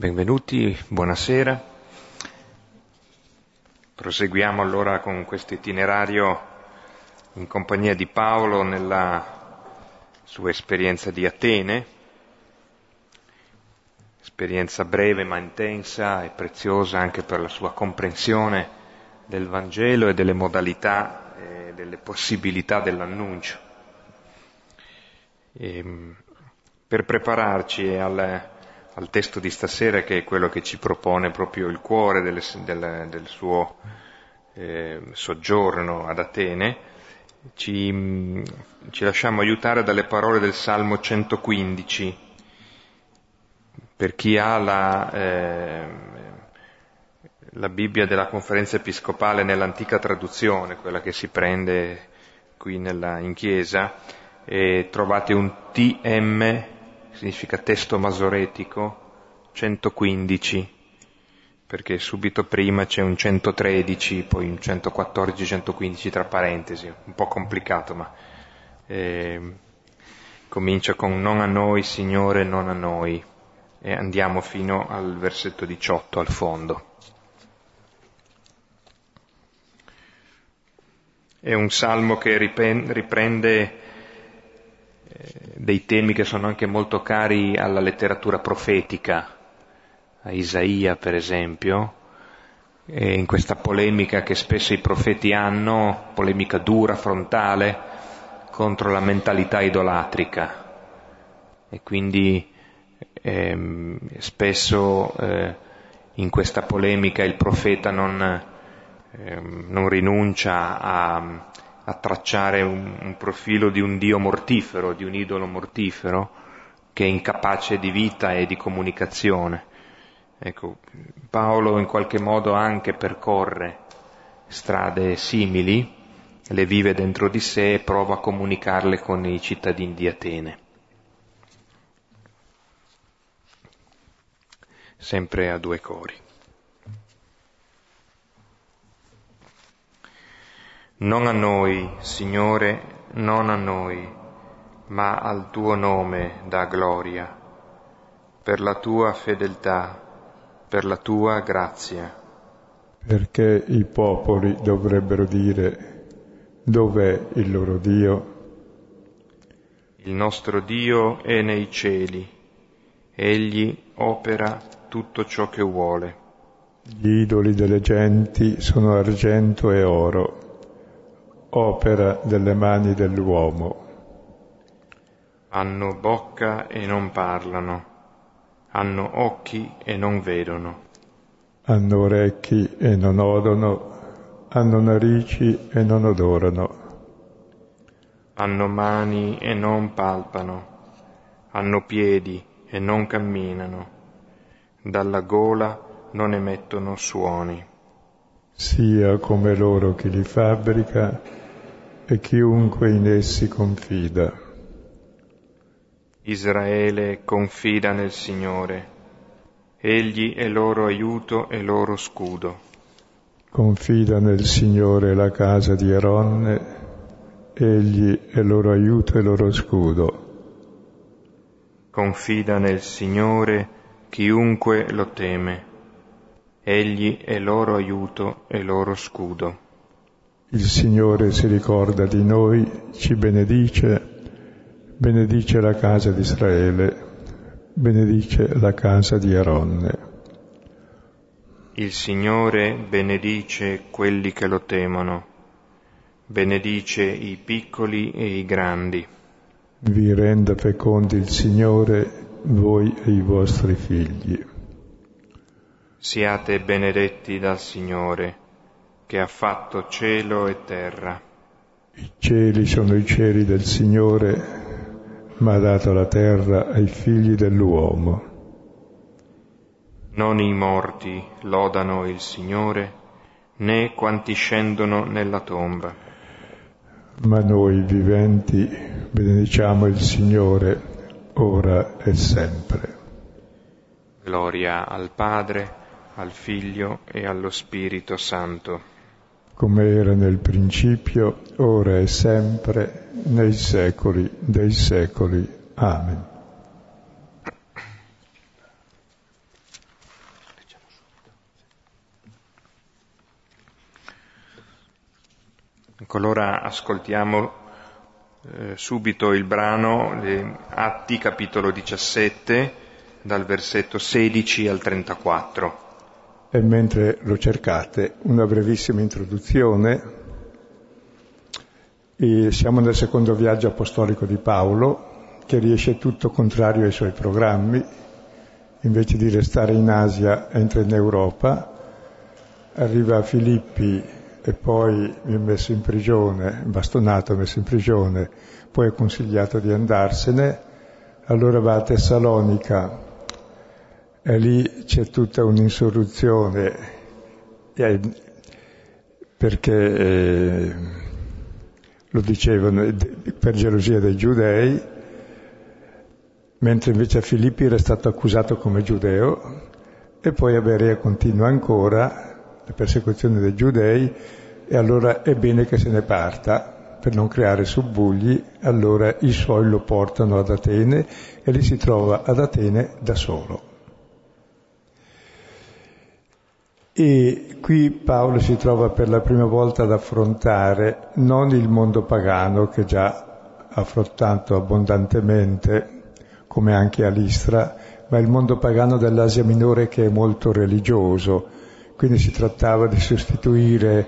Benvenuti, buonasera. Proseguiamo allora con questo itinerario in compagnia di Paolo nella sua esperienza di Atene, esperienza breve ma intensa e preziosa anche per la sua comprensione del Vangelo e delle modalità e delle possibilità dell'annuncio. E, ehm, per prepararci al al testo di stasera che è quello che ci propone proprio il cuore del, del, del suo eh, soggiorno ad Atene, ci, ci, lasciamo aiutare dalle parole del Salmo 115. Per chi ha la, eh, la Bibbia della conferenza episcopale nell'antica traduzione, quella che si prende qui nella, in chiesa, trovate un TM significa testo masoretico, 115, perché subito prima c'è un 113, poi un 114, 115 tra parentesi, un po' complicato, ma eh, comincia con non a noi, Signore, non a noi, e andiamo fino al versetto 18, al fondo. È un salmo che riprende dei temi che sono anche molto cari alla letteratura profetica, a Isaia per esempio, e in questa polemica che spesso i profeti hanno, polemica dura, frontale, contro la mentalità idolatrica. E quindi ehm, spesso eh, in questa polemica il profeta non, ehm, non rinuncia a, a tracciare un, un profilo di un Dio mortifero, di un idolo mortifero, che è incapace di vita e di comunicazione. Ecco, Paolo in qualche modo anche percorre strade simili, le vive dentro di sé e prova a comunicarle con i cittadini di Atene. Sempre a due cori. Non a noi, Signore, non a noi, ma al tuo nome dà gloria, per la tua fedeltà, per la tua grazia. Perché i popoli dovrebbero dire, dov'è il loro Dio? Il nostro Dio è nei cieli, egli opera tutto ciò che vuole. Gli idoli delle genti sono argento e oro opera delle mani dell'uomo. Hanno bocca e non parlano, hanno occhi e non vedono. Hanno orecchi e non odono, hanno narici e non odorano. Hanno mani e non palpano, hanno piedi e non camminano, dalla gola non emettono suoni. Sia come loro chi li fabbrica e chiunque in essi confida. Israele confida nel Signore, Egli è loro aiuto e loro scudo. Confida nel Signore la casa di Aronne, Egli è loro aiuto e loro scudo. Confida nel Signore chiunque lo teme, Egli è loro aiuto e loro scudo. Il Signore si ricorda di noi, ci benedice, benedice la casa di Israele, benedice la casa di Aronne. Il Signore benedice quelli che lo temono, benedice i piccoli e i grandi. Vi renda fecondi il Signore, voi e i vostri figli. Siate benedetti dal Signore che ha fatto cielo e terra. I cieli sono i cieli del Signore, ma ha dato la terra ai figli dell'uomo. Non i morti lodano il Signore, né quanti scendono nella tomba. Ma noi viventi benediciamo il Signore ora e sempre. Gloria al Padre, al Figlio e allo Spirito Santo. Come era nel principio, ora e sempre, nei secoli dei secoli. Amen. Ecco, allora ascoltiamo eh, subito il brano eh, Atti capitolo 17 dal versetto 16 al 34. E mentre lo cercate, una brevissima introduzione. E siamo nel secondo viaggio apostolico di Paolo, che riesce tutto contrario ai suoi programmi. Invece di restare in Asia, entra in Europa, arriva a Filippi e poi ha messo in prigione, bastonato, messo in prigione, poi è consigliato di andarsene, allora va a Tessalonica e lì c'è tutta un'insurruzione perché eh, lo dicevano per gelosia dei giudei, mentre invece a Filippi era stato accusato come giudeo e poi a Berea continua ancora la persecuzione dei giudei e allora è bene che se ne parta per non creare subbugli, allora i suoi lo portano ad Atene e lì si trova ad Atene da solo. E qui Paolo si trova per la prima volta ad affrontare non il mondo pagano che già affrontato abbondantemente, come anche a Listra, ma il mondo pagano dell'Asia Minore che è molto religioso, quindi si trattava di sostituire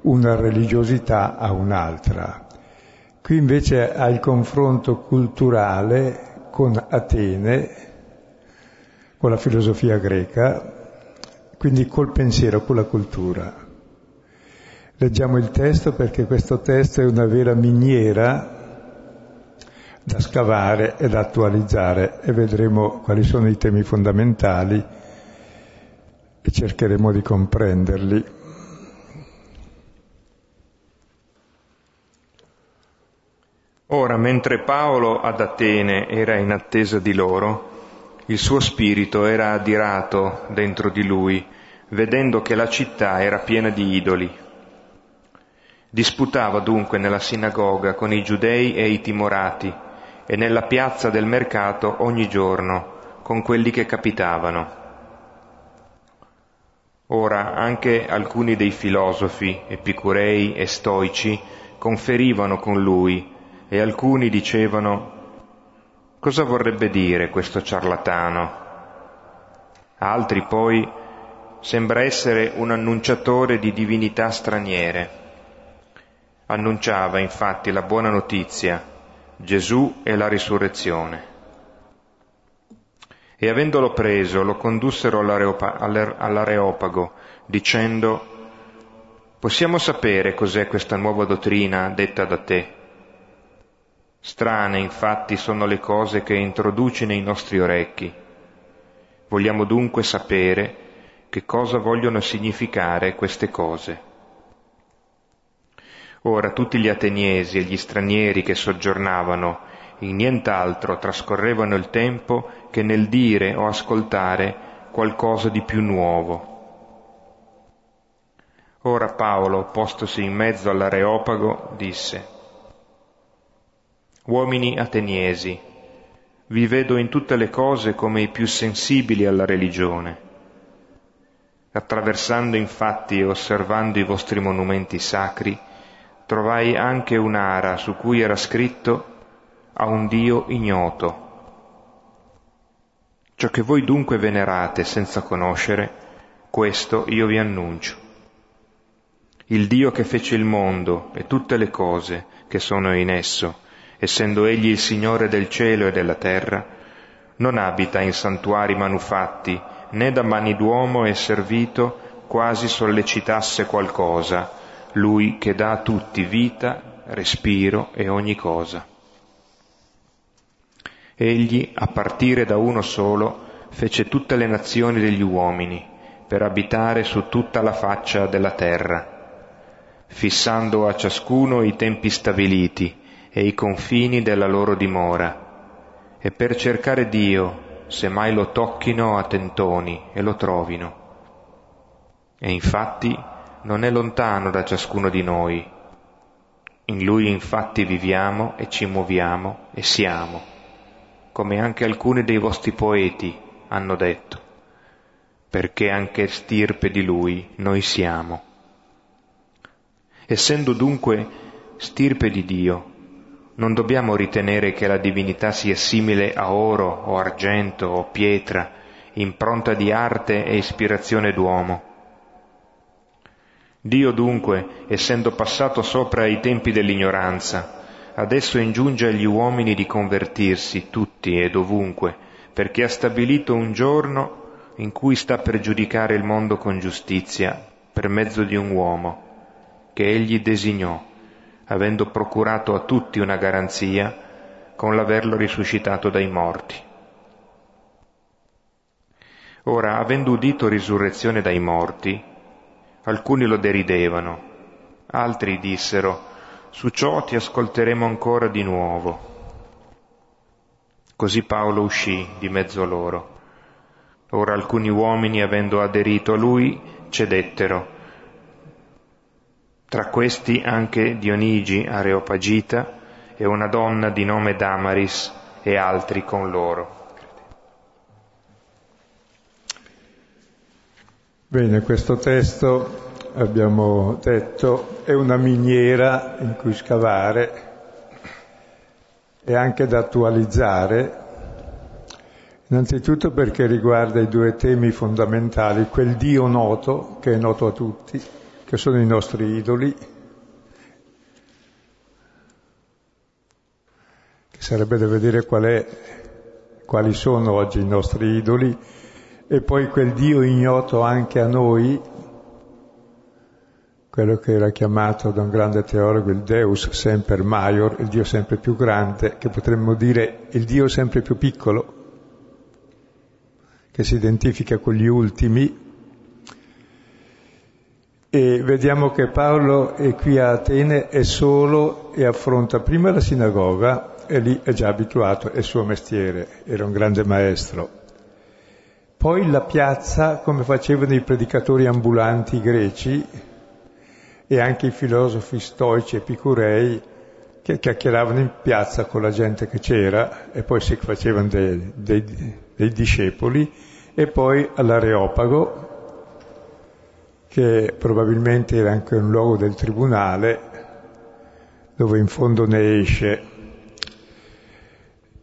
una religiosità a un'altra. Qui invece ha il confronto culturale con Atene, con la filosofia greca, quindi col pensiero, con la cultura. Leggiamo il testo perché questo testo è una vera miniera da scavare e da attualizzare e vedremo quali sono i temi fondamentali e cercheremo di comprenderli. Ora, mentre Paolo ad Atene era in attesa di loro, il suo spirito era adirato dentro di lui, vedendo che la città era piena di idoli. Disputava dunque nella sinagoga con i giudei e i timorati e nella piazza del mercato ogni giorno con quelli che capitavano. Ora anche alcuni dei filosofi, epicurei e stoici, conferivano con lui e alcuni dicevano cosa vorrebbe dire questo ciarlatano? Altri poi sembra essere un annunciatore di divinità straniere. Annunciava infatti la buona notizia, Gesù e la risurrezione e avendolo preso lo condussero all'Areopago, dicendo Possiamo sapere cos'è questa nuova dottrina detta da te? Strane infatti sono le cose che introduci nei nostri orecchi. Vogliamo dunque sapere che cosa vogliono significare queste cose. Ora tutti gli ateniesi e gli stranieri che soggiornavano in nient'altro trascorrevano il tempo che nel dire o ascoltare qualcosa di più nuovo. Ora Paolo, postosi in mezzo all'areopago, disse, Uomini ateniesi, vi vedo in tutte le cose come i più sensibili alla religione. Attraversando infatti e osservando i vostri monumenti sacri, trovai anche un'ara su cui era scritto a un Dio ignoto. Ciò che voi dunque venerate senza conoscere, questo io vi annuncio. Il Dio che fece il mondo e tutte le cose che sono in esso, essendo Egli il Signore del cielo e della terra, non abita in santuari manufatti, né da mani d'uomo è servito quasi sollecitasse qualcosa, Lui che dà a tutti vita, respiro e ogni cosa. Egli, a partire da uno solo, fece tutte le nazioni degli uomini, per abitare su tutta la faccia della terra, fissando a ciascuno i tempi stabiliti e i confini della loro dimora, e per cercare Dio, se mai lo tocchino a tentoni e lo trovino. E infatti non è lontano da ciascuno di noi. In Lui infatti viviamo e ci muoviamo e siamo come anche alcuni dei vostri poeti hanno detto, perché anche stirpe di lui noi siamo. Essendo dunque stirpe di Dio, non dobbiamo ritenere che la divinità sia simile a oro o argento o pietra, impronta di arte e ispirazione d'uomo. Dio dunque, essendo passato sopra i tempi dell'ignoranza, adesso ingiunge agli uomini di convertirsi tutti e dovunque, perché ha stabilito un giorno in cui sta per giudicare il mondo con giustizia per mezzo di un uomo che egli designò, avendo procurato a tutti una garanzia con l'averlo risuscitato dai morti. Ora, avendo udito risurrezione dai morti, alcuni lo deridevano, altri dissero, su ciò ti ascolteremo ancora di nuovo. Così Paolo uscì di mezzo loro. Ora alcuni uomini, avendo aderito a lui, cedettero tra questi anche Dionigi Areopagita e una donna di nome Damaris e altri con loro. Bene, questo testo, abbiamo detto, è una miniera in cui scavare e anche da attualizzare, innanzitutto perché riguarda i due temi fondamentali, quel Dio noto, che è noto a tutti, che sono i nostri idoli, che sarebbe da vedere qual è, quali sono oggi i nostri idoli, e poi quel Dio ignoto anche a noi, quello che era chiamato da un grande teologo il Deus semper maior, il Dio sempre più grande, che potremmo dire il Dio sempre più piccolo, che si identifica con gli ultimi, e vediamo che Paolo è qui a Atene, è solo e affronta prima la sinagoga, e lì è già abituato, è il suo mestiere, era un grande maestro. Poi la piazza, come facevano i predicatori ambulanti greci e anche i filosofi stoici epicurei, che chiacchieravano in piazza con la gente che c'era e poi si facevano dei, dei, dei discepoli, e poi all'Areopago, che probabilmente era anche un luogo del tribunale, dove in fondo ne esce.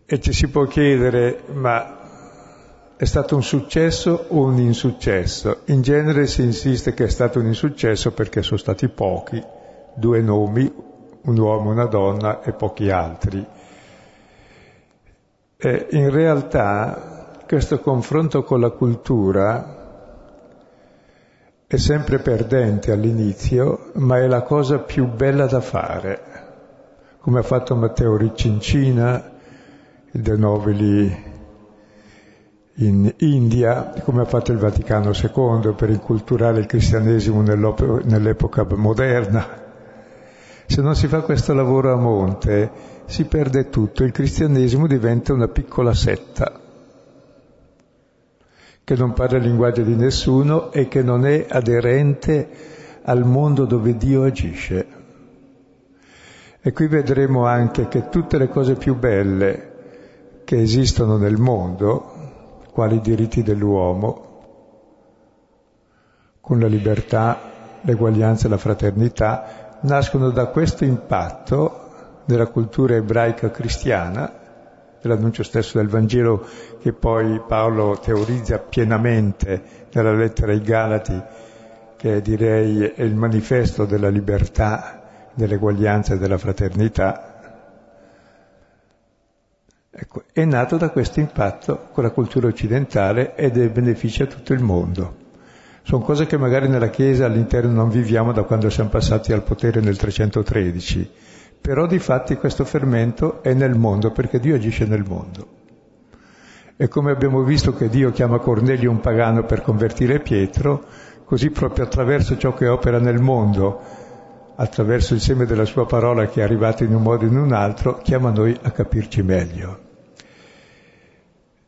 E ci si può chiedere, ma è stato un successo o un insuccesso? In genere si insiste che è stato un insuccesso perché sono stati pochi, due nomi, un uomo, una donna e pochi altri. E in realtà questo confronto con la cultura è sempre perdente all'inizio, ma è la cosa più bella da fare, come ha fatto Matteo Riccincina, il De Nobili in India, come ha fatto il Vaticano II per inculturare il cristianesimo nell'epoca moderna. Se non si fa questo lavoro a monte, si perde tutto, il cristianesimo diventa una piccola setta che non parla il linguaggio di nessuno e che non è aderente al mondo dove Dio agisce. E qui vedremo anche che tutte le cose più belle che esistono nel mondo, quali i diritti dell'uomo, con la libertà, l'eguaglianza e la fraternità, nascono da questo impatto della cultura ebraica cristiana dell'annuncio stesso del Vangelo che poi Paolo teorizza pienamente nella lettera ai Galati, che direi è il manifesto della libertà, dell'eguaglianza e della fraternità. Ecco, è nato da questo impatto con la cultura occidentale ed è beneficia a tutto il mondo. Sono cose che magari nella Chiesa all'interno non viviamo da quando siamo passati al potere nel 313 però di fatti questo fermento è nel mondo perché Dio agisce nel mondo. E come abbiamo visto che Dio chiama Cornelio un pagano per convertire Pietro, così proprio attraverso ciò che opera nel mondo, attraverso il seme della sua parola che è arrivato in un modo o in un altro, chiama noi a capirci meglio.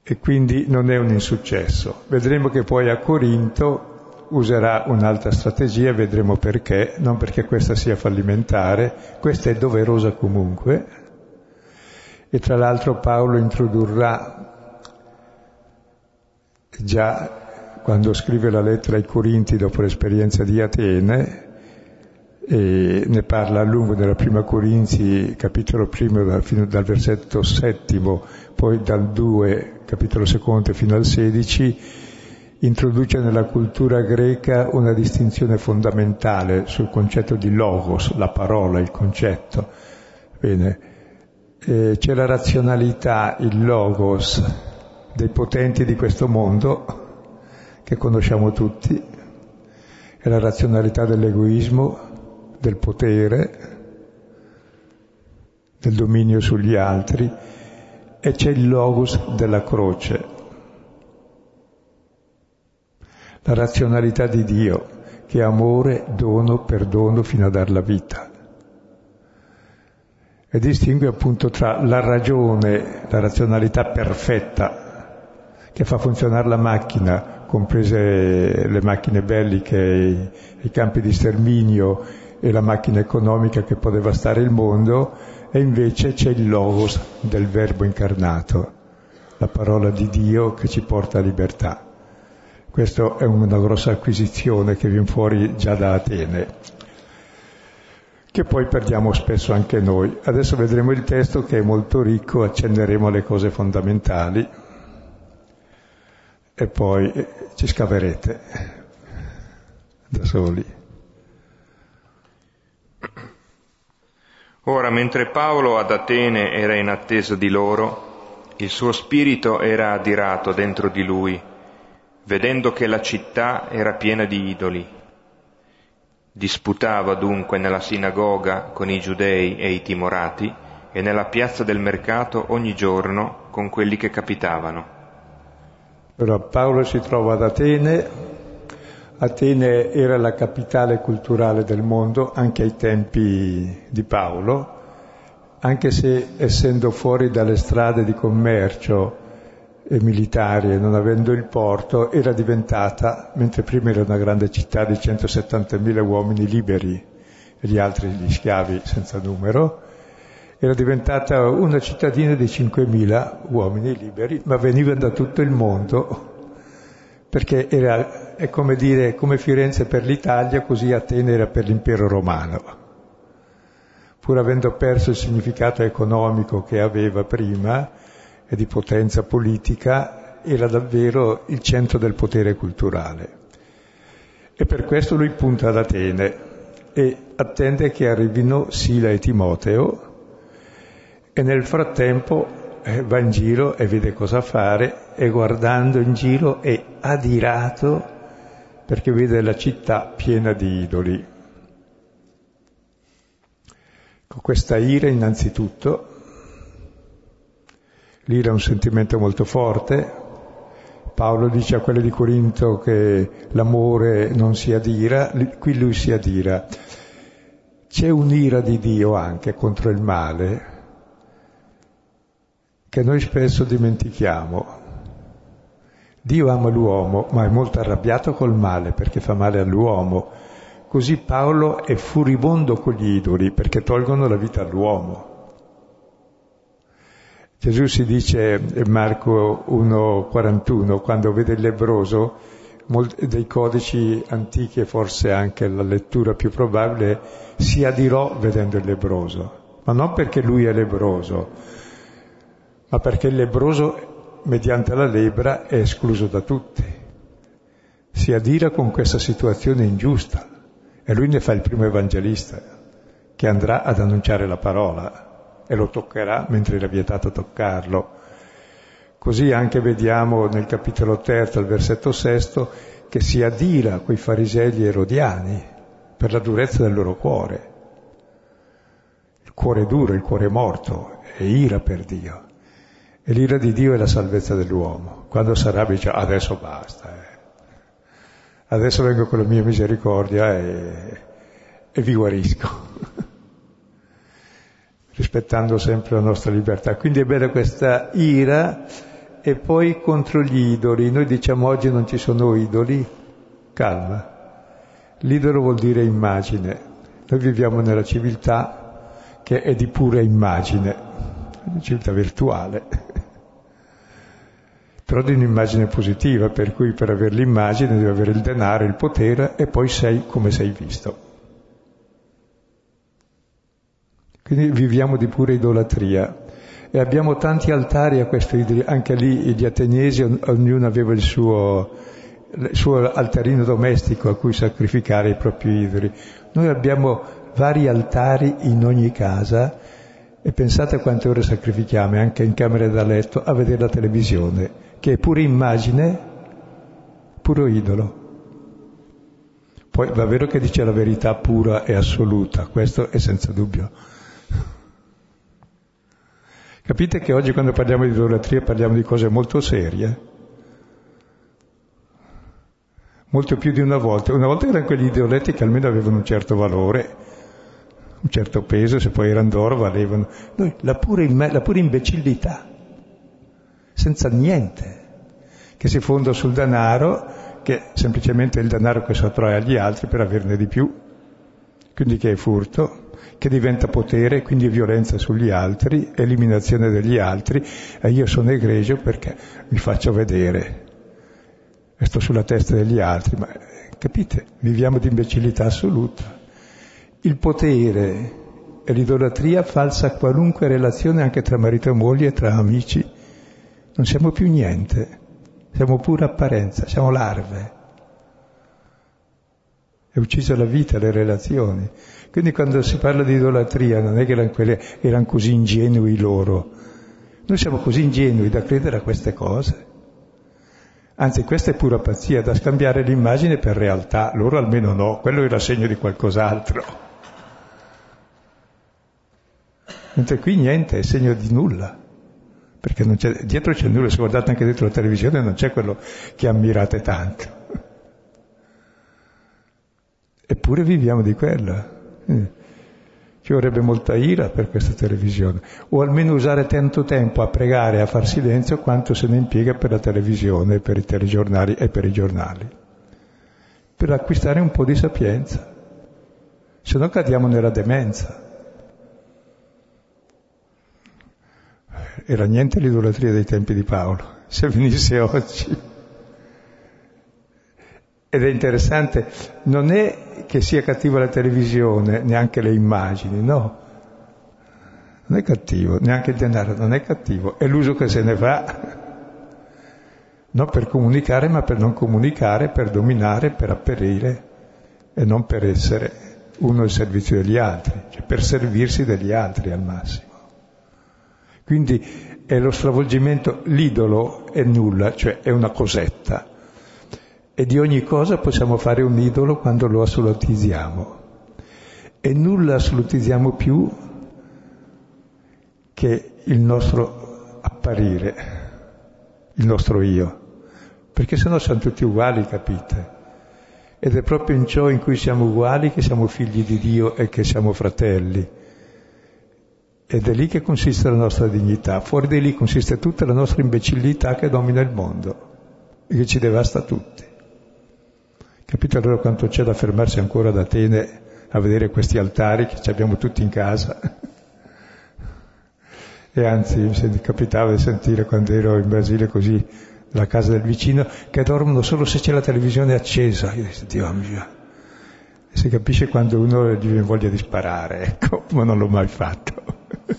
E quindi non è un insuccesso. Vedremo che poi a Corinto userà un'altra strategia, vedremo perché, non perché questa sia fallimentare, questa è doverosa comunque, e tra l'altro Paolo introdurrà già quando scrive la lettera ai Corinti dopo l'esperienza di Atene, e ne parla a lungo nella prima Corinzi, capitolo primo, dal, dal versetto settimo, poi dal 2, capitolo secondo, fino al 16, introduce nella cultura greca una distinzione fondamentale sul concetto di logos, la parola, il concetto. Bene, eh, c'è la razionalità, il logos dei potenti di questo mondo, che conosciamo tutti, è la razionalità dell'egoismo, del potere, del dominio sugli altri. E c'è il logos della croce, la razionalità di Dio che è amore, dono, perdono fino a dar la vita. E distingue appunto tra la ragione, la razionalità perfetta che fa funzionare la macchina, comprese le macchine belliche, i, campi di sterminio e la macchina economica che può devastare il mondo, e invece c'è il logos del Verbo incarnato, la parola di Dio che ci porta a libertà. Questa è una grossa acquisizione che viene fuori già da Atene, che poi perdiamo spesso anche noi. Adesso vedremo il testo che è molto ricco, accenderemo le cose fondamentali e poi ci scaverete da soli. Ora, mentre Paolo ad Atene era in attesa di loro, il suo spirito era adirato dentro di lui, vedendo che la città era piena di idoli. Disputava dunque nella sinagoga con i giudei e i timorati e nella piazza del mercato ogni giorno con quelli che capitavano. Allora Paolo si trova ad Atene, Atene era la capitale culturale del mondo anche ai tempi di Paolo, anche se essendo fuori dalle strade di commercio militari e non avendo il porto, era diventata, mentre prima era una grande città di 170.000 uomini liberi e gli altri gli schiavi senza numero, era diventata una cittadina di 5.000 uomini liberi, ma venivano da tutto il mondo perché era, è come dire, come Firenze per l'Italia, così Atene era per l'impero romano. Pur avendo perso il significato economico che aveva prima e di potenza politica, era davvero il centro del potere culturale. E per questo lui punta ad Atene e attende che arrivino Sila e Timoteo e nel frattempo eh, va in giro e vede cosa fare e guardando in giro è adirato perché vede la città piena di idoli. Con questa ira innanzitutto, l'ira è un sentimento molto forte, Paolo dice a quelli di Corinto che l'amore non si adira, qui lui si adira. C'è un'ira di Dio anche contro il male, che noi spesso dimentichiamo. Dio ama l'uomo, ma è molto arrabbiato col male perché fa male all'uomo. Così Paolo è furibondo con gli idoli perché tolgono la vita all'uomo. Gesù si dice in Marco 1,41, quando vede il lebroso, dei codici antichi e forse anche la lettura più probabile, si adirò vedendo il lebroso, ma non perché lui è lebroso, ma perché il lebroso, mediante la lebra, è escluso da tutti. Si adira con questa situazione ingiusta e lui ne fa il primo evangelista che andrà ad annunciare la parola e lo toccherà mentre era vietato toccarlo. Così anche vediamo nel capitolo terzo, al versetto sesto, che si adira quei farisei erodiani per la durezza del loro cuore. Il cuore duro, il cuore morto, è ira per Dio. E l'ira di Dio è la salvezza dell'uomo. Quando sarà dice adesso basta, eh. adesso vengo con la mia misericordia e, e vi guarisco, rispettando sempre la nostra libertà. Quindi è bella questa ira e poi contro gli idoli. Noi diciamo oggi non ci sono idoli, calma. L'idolo vuol dire immagine. Noi viviamo nella civiltà che è di pura immagine, una civiltà virtuale però di un'immagine positiva, per cui per avere l'immagine devi avere il denaro, il potere e poi sei come sei visto. Quindi viviamo di pura idolatria. E abbiamo tanti altari a questo anche lì gli ateniesi, ognuno aveva il suo, il suo altarino domestico a cui sacrificare i propri idoli. Noi abbiamo vari altari in ogni casa e pensate a quante ore sacrifichiamo anche in camere da letto a vedere la televisione, che è pure immagine, puro idolo. Poi va vero che dice la verità pura e assoluta, questo è senza dubbio. Capite che oggi quando parliamo di idolatria parliamo di cose molto serie? Molto più di una volta. Una volta erano quegli ideoletti che almeno avevano un certo valore, un certo peso, se poi erano d'oro valevano. Noi, la pura, la pura imbecillità, senza niente, che si fonda sul denaro, che è semplicemente il denaro che sottrae agli altri per averne di più, quindi che è furto, che diventa potere, quindi violenza sugli altri, eliminazione degli altri, e io sono egregio perché mi faccio vedere e sto sulla testa degli altri, ma capite, viviamo di imbecillità assoluta. Il potere e l'idolatria falsa qualunque relazione anche tra marito e moglie, tra amici, non siamo più niente, siamo pura apparenza, siamo larve. È uccisa la vita, le relazioni. Quindi quando si parla di idolatria non è che erano, quelle, erano così ingenui loro. Noi siamo così ingenui da credere a queste cose. Anzi, questa è pura pazzia, da scambiare l'immagine per realtà. Loro almeno no, quello era segno di qualcos'altro. Mentre qui niente, è segno di nulla. Perché c'è, dietro c'è nulla, se guardate anche dentro la televisione non c'è quello che ammirate tanto. Eppure viviamo di quella. Eh. Ci vorrebbe molta ira per questa televisione, o almeno usare tanto tempo a pregare e a far silenzio quanto se ne impiega per la televisione, per i telegiornali e per i giornali, per acquistare un po' di sapienza, se no cadiamo nella demenza. Era niente l'idolatria dei tempi di Paolo, se venisse oggi. Ed è interessante, non è che sia cattiva la televisione, neanche le immagini, no. Non è cattivo, neanche il denaro non è cattivo, è l'uso che se ne fa. Non per comunicare, ma per non comunicare, per dominare, per apperire e non per essere uno al servizio degli altri, cioè per servirsi degli altri al massimo. Quindi è lo stravolgimento, l'idolo è nulla, cioè è una cosetta e di ogni cosa possiamo fare un idolo quando lo assolutizziamo. E nulla assolutizziamo più che il nostro apparire, il nostro io. Perché sennò siamo tutti uguali, capite? Ed è proprio in ciò in cui siamo uguali che siamo figli di Dio e che siamo fratelli. Ed è lì che consiste la nostra dignità. Fuori di lì consiste tutta la nostra imbecillità che domina il mondo e che ci devasta tutti. Capite allora quanto c'è da fermarsi ancora ad Atene a vedere questi altari che ci abbiamo tutti in casa? e anzi mi capitava di sentire quando ero in Brasile così, nella casa del vicino, che dormono solo se c'è la televisione accesa. Io dico, Dio mio. Si capisce quando uno gli viene voglia di sparare, ecco, ma non l'ho mai fatto.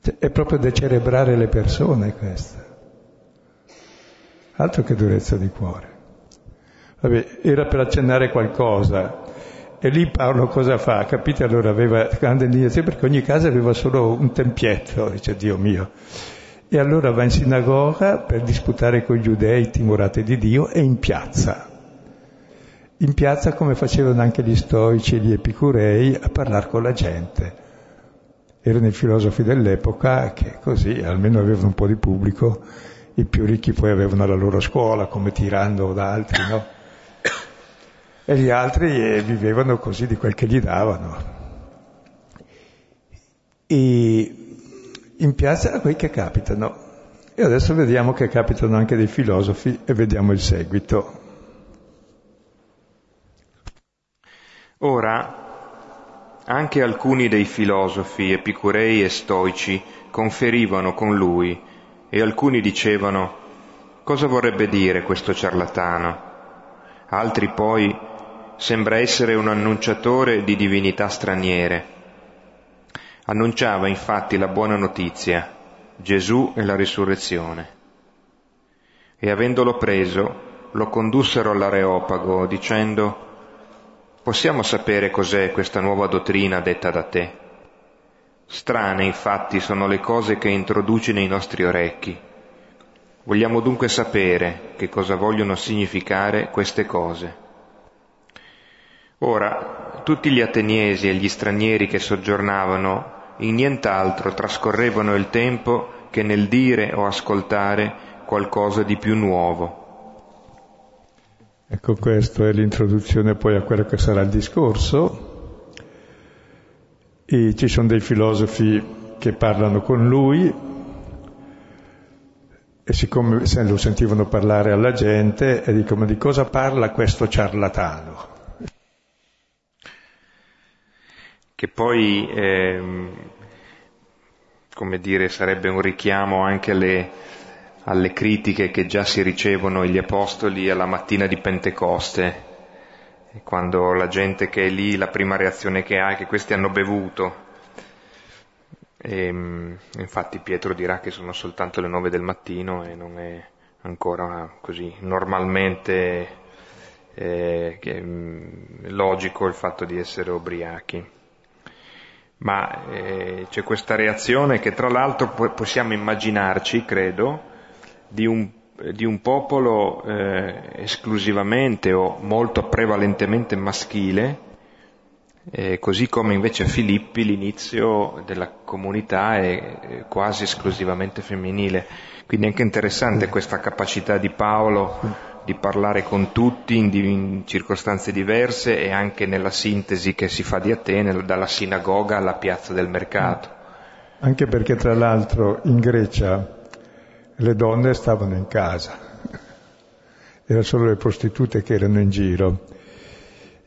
cioè, è proprio decelebrare le persone questo. Altro che durezza di cuore. Vabbè, era per accennare qualcosa. E lì Paolo cosa fa? Capite? Allora aveva grande indignazione perché ogni casa aveva solo un tempietto, dice Dio mio. E allora va in sinagoga per disputare con gli giudei timorati di Dio e in piazza. In piazza come facevano anche gli stoici e gli epicurei a parlare con la gente. Erano i filosofi dell'epoca che così almeno avevano un po' di pubblico i più ricchi poi avevano la loro scuola come tirando da altri, no? E gli altri eh, vivevano così di quel che gli davano. E in piazza quei che capitano. E adesso vediamo che capitano anche dei filosofi e vediamo il seguito. Ora, anche alcuni dei filosofi epicurei e stoici conferivano con lui e alcuni dicevano cosa vorrebbe dire questo ciarlatano? Altri poi sembra essere un annunciatore di divinità straniere. Annunciava infatti la buona notizia, Gesù e la risurrezione. E avendolo preso, lo condussero all'Areopago dicendo, possiamo sapere cos'è questa nuova dottrina detta da te? Strane infatti sono le cose che introduci nei nostri orecchi. Vogliamo dunque sapere che cosa vogliono significare queste cose. Ora, tutti gli ateniesi e gli stranieri che soggiornavano in nient'altro trascorrevano il tempo che nel dire o ascoltare qualcosa di più nuovo. Ecco, questa è l'introduzione poi a quello che sarà il discorso. E ci sono dei filosofi che parlano con lui e siccome se lo sentivano parlare alla gente e dicono di cosa parla questo ciarlatano? Che poi, ehm, come dire, sarebbe un richiamo anche alle, alle critiche che già si ricevono gli apostoli alla mattina di Pentecoste, quando la gente che è lì, la prima reazione che ha è che questi hanno bevuto. E, ehm, infatti Pietro dirà che sono soltanto le nove del mattino e non è ancora così normalmente eh, mh, logico il fatto di essere ubriachi. Ma eh, c'è questa reazione che tra l'altro possiamo immaginarci, credo, di un di un popolo eh, esclusivamente o molto prevalentemente maschile, eh, così come invece a Filippi l'inizio della comunità è quasi esclusivamente femminile. Quindi è anche interessante questa capacità di Paolo di parlare con tutti in, in, circostanze diverse e anche nella sintesi che si fa di Atene, dalla sinagoga alla piazza del mercato. Anche perché tra l'altro in Grecia le donne stavano in casa, erano solo le prostitute che erano in giro.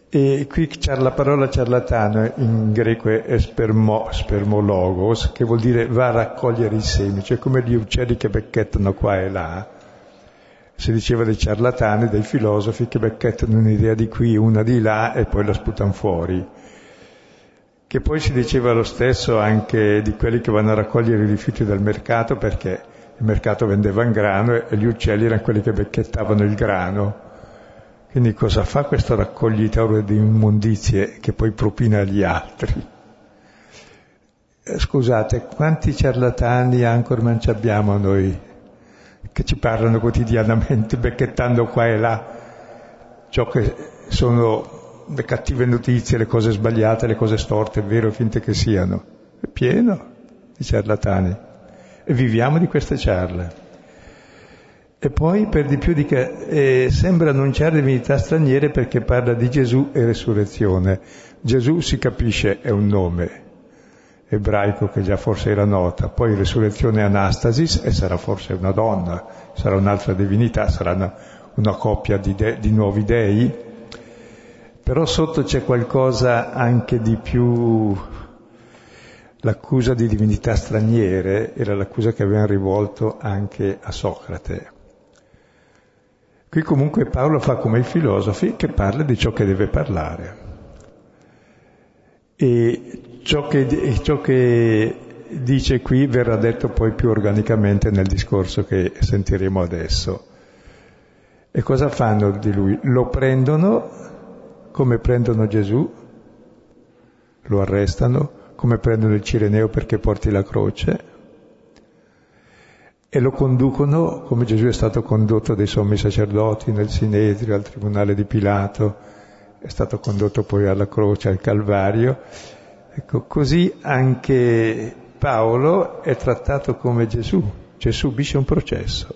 E qui la parola ciarlatano in greco è spermo, spermologos, che vuol dire va a raccogliere i semi, cioè come gli uccelli che becchettano qua e là. Si diceva dei ciarlatani, dei filosofi che becchettano un'idea di qui, una di là e poi la sputano fuori. Che poi si diceva lo stesso anche di quelli che vanno a raccogliere i rifiuti dal mercato perché il mercato vendeva in grano e gli uccelli erano quelli che becchettavano il grano. Quindi cosa fa questo raccoglitore di immondizie che poi propina agli altri? Eh, scusate, quanti ciarlatani ancora ci abbiamo noi che ci parlano quotidianamente becchettando qua e là ciò che sono le cattive notizie, le cose sbagliate, le cose storte, vero o finte che siano? È pieno di ciarlatani viviamo di queste charle. E poi per di più dica, eh, sembra annunciare divinità straniere perché parla di Gesù e resurrezione. Gesù si capisce è un nome ebraico che già forse era nota, poi resurrezione Anastasis e sarà forse una donna, sarà un'altra divinità, sarà una, una coppia di, de, di nuovi dei, però sotto c'è qualcosa anche di più l'accusa di divinità straniere era l'accusa che avevano rivolto anche a Socrate. Qui comunque Paolo fa come i filosofi che parla di ciò che deve parlare. E ciò che, ciò che dice qui verrà detto poi più organicamente nel discorso che sentiremo adesso. E cosa fanno di lui? Lo prendono come prendono Gesù, lo arrestano, come prendono il Cireneo perché porti la croce, e lo conducono come Gesù è stato condotto dai sommi sacerdoti nel Sinedrio, al tribunale di Pilato, è stato condotto poi alla croce, al Calvario. Ecco, così anche Paolo è trattato come Gesù, cioè subisce un processo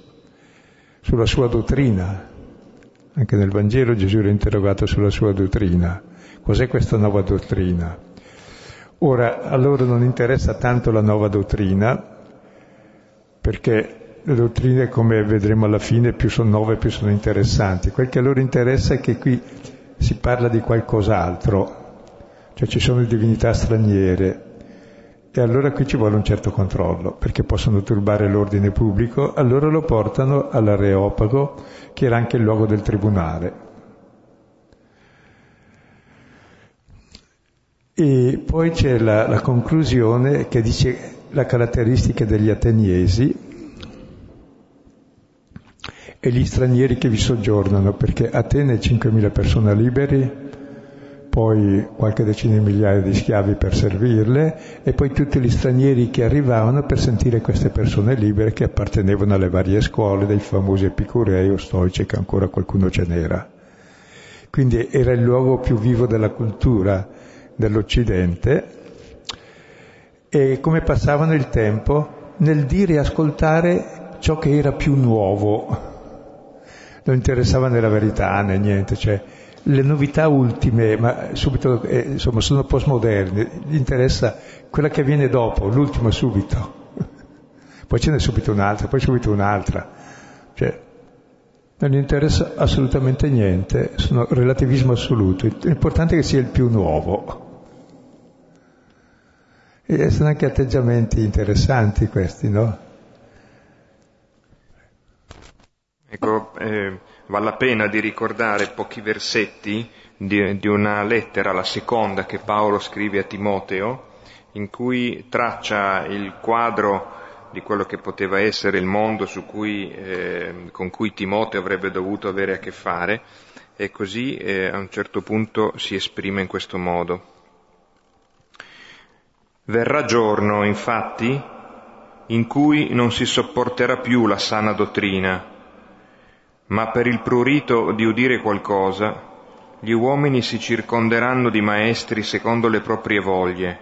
sulla sua dottrina. Anche nel Vangelo Gesù era interrogato sulla sua dottrina. Cos'è questa nuova dottrina? Ora, a loro non interessa tanto la nuova dottrina, perché le dottrine, come vedremo alla fine, più sono nuove più sono interessanti. Quel che a loro interessa è che qui si parla di qualcos'altro, cioè ci sono divinità straniere, e allora qui ci vuole un certo controllo, perché possono turbare l'ordine pubblico, allora lo portano all'Areopago, che era anche il luogo del tribunale. E poi c'è la, la conclusione che dice la caratteristica degli ateniesi e gli stranieri che vi soggiornano, perché Atene 5.000 persone liberi, poi qualche decina di migliaia di schiavi per servirle e poi tutti gli stranieri che arrivavano per sentire queste persone libere che appartenevano alle varie scuole dei famosi epicurei o stoici che ancora qualcuno ce n'era. Quindi era il luogo più vivo della cultura dell'Occidente e come passavano il tempo nel dire e ascoltare ciò che era più nuovo. Non interessava né la verità né niente, cioè le novità ultime, ma subito, eh, insomma, sono postmoderne, gli interessa quella che viene dopo, l'ultima subito. poi ce n'è subito un'altra, poi subito un'altra. Cioè, non gli interessa assolutamente niente, sono relativismo assoluto. L'importante è che sia il più nuovo. E sono anche atteggiamenti interessanti questi, no? Ecco, eh, vale la pena di ricordare pochi versetti di, di, una lettera, la seconda che Paolo scrive a Timoteo, in cui traccia il quadro di quello che poteva essere il mondo cui, eh, con cui Timoteo avrebbe dovuto avere a che fare e così eh, a un certo punto si esprime in questo modo. Verrà giorno, infatti, in cui non si sopporterà più la sana dottrina, ma per il prurito di udire qualcosa, gli uomini si circonderanno di maestri secondo le proprie voglie,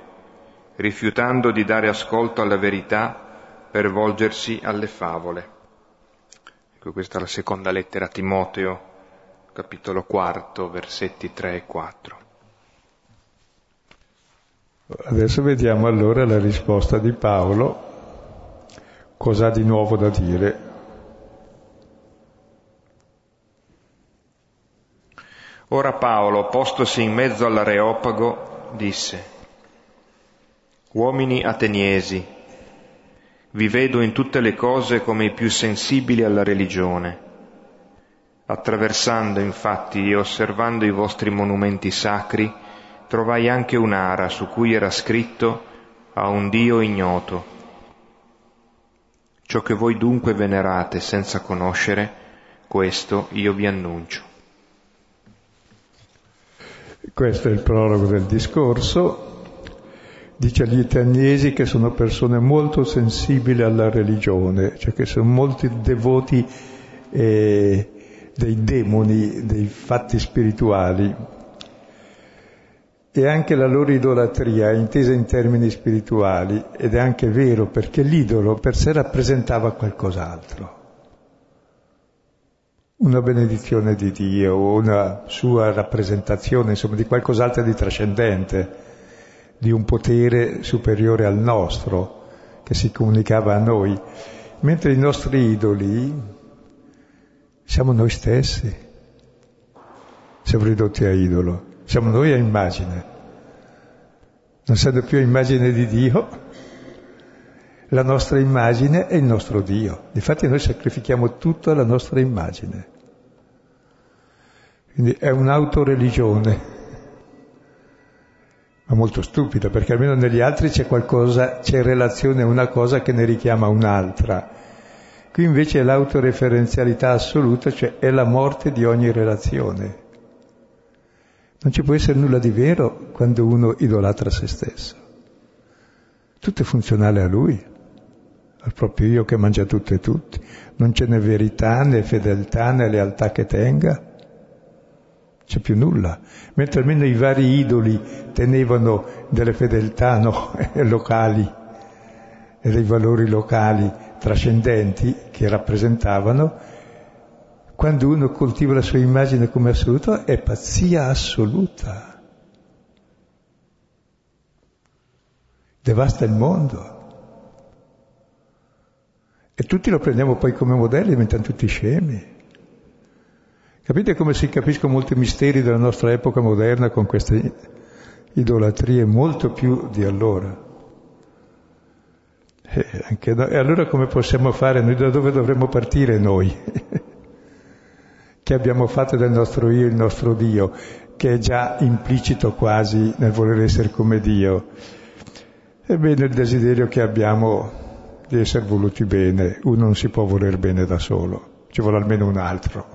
rifiutando di dare ascolto alla verità per volgersi alle favole. Ecco, questa è la seconda lettera a Timoteo, capitolo quarto, versetti 3 e 4. Adesso vediamo allora la risposta di Paolo, cosa ha di nuovo da dire Ora Paolo, postosi in mezzo all'Areopago, disse, Uomini ateniesi, vi vedo in tutte le cose come i più sensibili alla religione. Attraversando infatti e osservando i vostri monumenti sacri, trovai anche un'ara su cui era scritto a un Dio ignoto. Ciò che voi dunque venerate senza conoscere, questo io vi annuncio. Questo è il prologo del discorso. Dice agli italiesi che sono persone molto sensibili alla religione, cioè che sono molti devoti eh, dei demoni, dei fatti spirituali. E anche la loro idolatria è intesa in termini spirituali ed è anche vero perché l'idolo per sé rappresentava qualcos'altro. Una benedizione di Dio, una sua rappresentazione, insomma, di qualcos'altro di trascendente, di un potere superiore al nostro che si comunicava a noi, mentre i nostri idoli siamo noi stessi, siamo ridotti a idolo, siamo noi a immagine, non essendo più a immagine di Dio, la nostra immagine è il nostro Dio. Infatti noi sacrifichiamo tutto alla nostra immagine. Quindi è un'autoreligione, ma molto stupida, perché almeno negli altri c'è qualcosa, c'è relazione a una cosa che ne richiama un'altra. Qui invece è l'autoreferenzialità assoluta, cioè è la morte di ogni relazione. Non ci può essere nulla di vero quando uno idolatra se stesso. Tutto è funzionale a lui al proprio io che mangia tutto e tutti. Non ce n'è verità né fedeltà né lealtà che tenga. C'è più nulla. Mentre almeno i vari idoli tenevano delle fedeltà no? locali e dei valori locali trascendenti che rappresentavano, quando uno coltiva la sua immagine come assoluto è pazzia assoluta. Devasta il mondo. E tutti lo prendiamo poi come modello, diventano tutti scemi. Capite come si capiscono molti misteri della nostra epoca moderna con queste idolatrie molto più di allora? E, no, e allora come possiamo fare? Noi da dove dovremmo partire noi? che abbiamo fatto del nostro io il nostro Dio? che è già implicito quasi nel voler essere come Dio. Ebbene il desiderio che abbiamo di essere voluti bene, uno non si può voler bene da solo, ci vuole almeno un altro.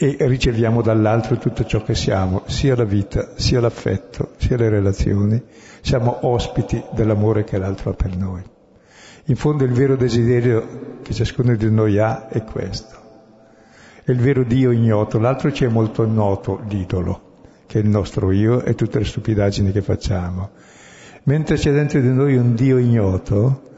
E riceviamo dall'altro tutto ciò che siamo, sia la vita, sia l'affetto, sia le relazioni. Siamo ospiti dell'amore che l'altro ha per noi. In fondo il vero desiderio che ciascuno di noi ha è questo. È il vero Dio ignoto, l'altro ci è molto noto, l'idolo, che è il nostro io e tutte le stupidaggini che facciamo. Mentre c'è dentro di noi un Dio ignoto,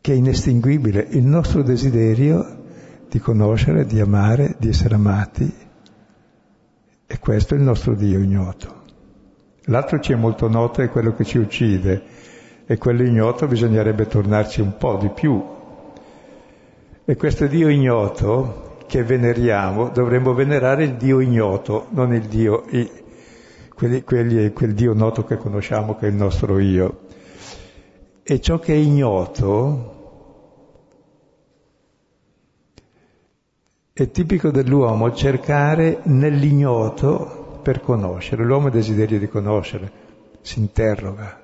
che è inestinguibile, il nostro desiderio di conoscere, di amare, di essere amati, e questo è il nostro Dio ignoto. L'altro ci è molto noto, è quello che ci uccide, e quello ignoto bisognerebbe tornarci un po' di più. E questo Dio ignoto che veneriamo, dovremmo venerare il Dio ignoto, non il Dio, quelli, quelli, quel Dio noto che conosciamo che è il nostro io. E ciò che è ignoto è tipico dell'uomo cercare nell'ignoto per conoscere. L'uomo ha desiderio di conoscere, si interroga.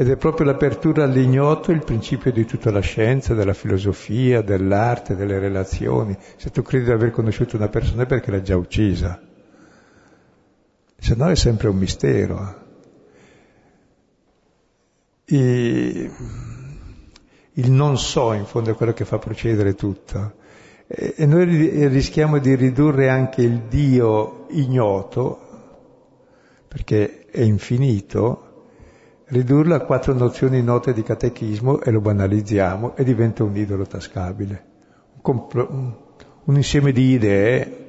Ed è proprio l'apertura all'ignoto il principio di tutta la scienza, della filosofia, dell'arte, delle relazioni. Se tu credi di aver conosciuto una persona è perché l'hai già uccisa se no è sempre un mistero. E il non so in fondo è quello che fa procedere tutto. E noi rischiamo di ridurre anche il Dio ignoto, perché è infinito, ridurlo a quattro nozioni note di catechismo e lo banalizziamo e diventa un idolo tascabile, un, compl- un insieme di idee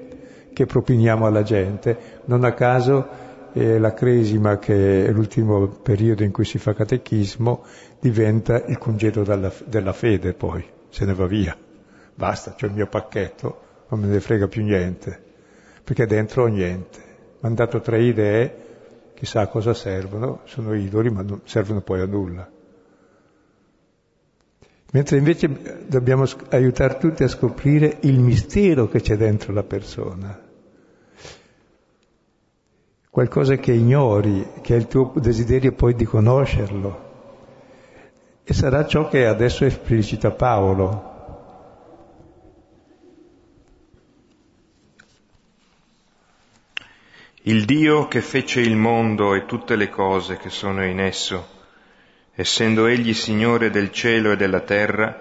che propiniamo alla gente. Non a caso eh, la cresima, che è l'ultimo periodo in cui si fa catechismo, diventa il congedo della, della fede poi, se ne va via. Basta, c'è il mio pacchetto, non me ne frega più niente, perché dentro ho niente. Mi hanno dato tre idee, chissà a cosa servono, sono idoli, ma non servono poi a nulla. Mentre invece dobbiamo aiutare tutti a scoprire il mistero che c'è dentro la persona. Qualcosa che ignori, che è il tuo desiderio poi di conoscerlo. E sarà ciò che adesso esplicita Paolo. Il Dio che fece il mondo e tutte le cose che sono in esso essendo egli Signore del cielo e della terra,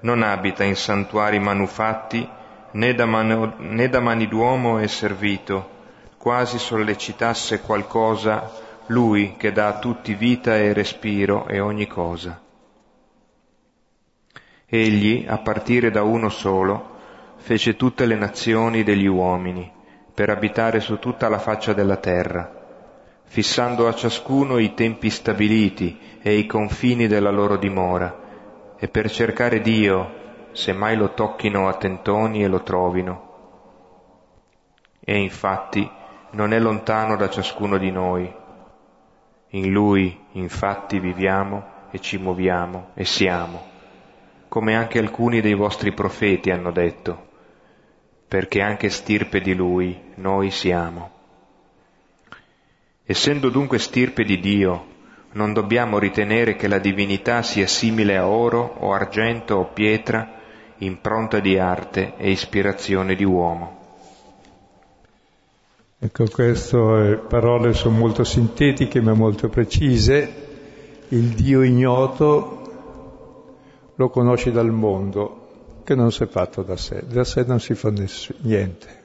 non abita in santuari manufatti né da, mano, né da mani d'uomo è servito, quasi sollecitasse qualcosa lui che dà a tutti vita e respiro e ogni cosa. Egli, a partire da uno solo, fece tutte le nazioni degli uomini, per abitare su tutta la faccia della terra, fissando a ciascuno i tempi stabiliti e i confini della loro dimora, e per cercare Dio, se mai lo tocchino a tentoni e lo trovino. E infatti non è lontano da ciascuno di noi. In Lui, infatti, viviamo e ci muoviamo e siamo, come anche alcuni dei vostri profeti hanno detto, perché anche stirpe di Lui noi siamo. Essendo dunque stirpe di Dio, non dobbiamo ritenere che la divinità sia simile a oro o argento o pietra, impronta di arte e ispirazione di uomo. Ecco, queste parole sono molto sintetiche ma molto precise. Il Dio ignoto lo conosci dal mondo, che non si è fatto da sé. Da sé non si fa niente.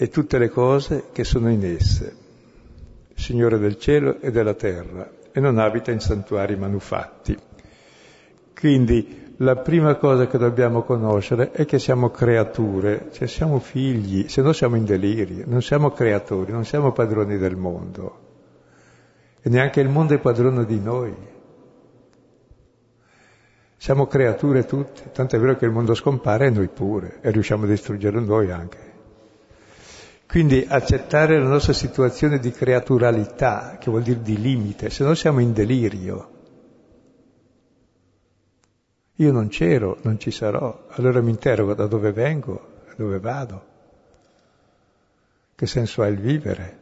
e tutte le cose che sono in esse, Signore del cielo e della terra, e non abita in santuari manufatti. Quindi la prima cosa che dobbiamo conoscere è che siamo creature, cioè siamo figli, se no siamo in delirio, non siamo creatori, non siamo padroni del mondo. E neanche il mondo è padrone di noi. Siamo creature tutte, tanto è vero che il mondo scompare e noi pure, e riusciamo a distruggerlo noi anche. Quindi accettare la nostra situazione di creaturalità, che vuol dire di limite, se no siamo in delirio. Io non c'ero, non ci sarò, allora mi interrogo da dove vengo, dove vado, che senso ha il vivere.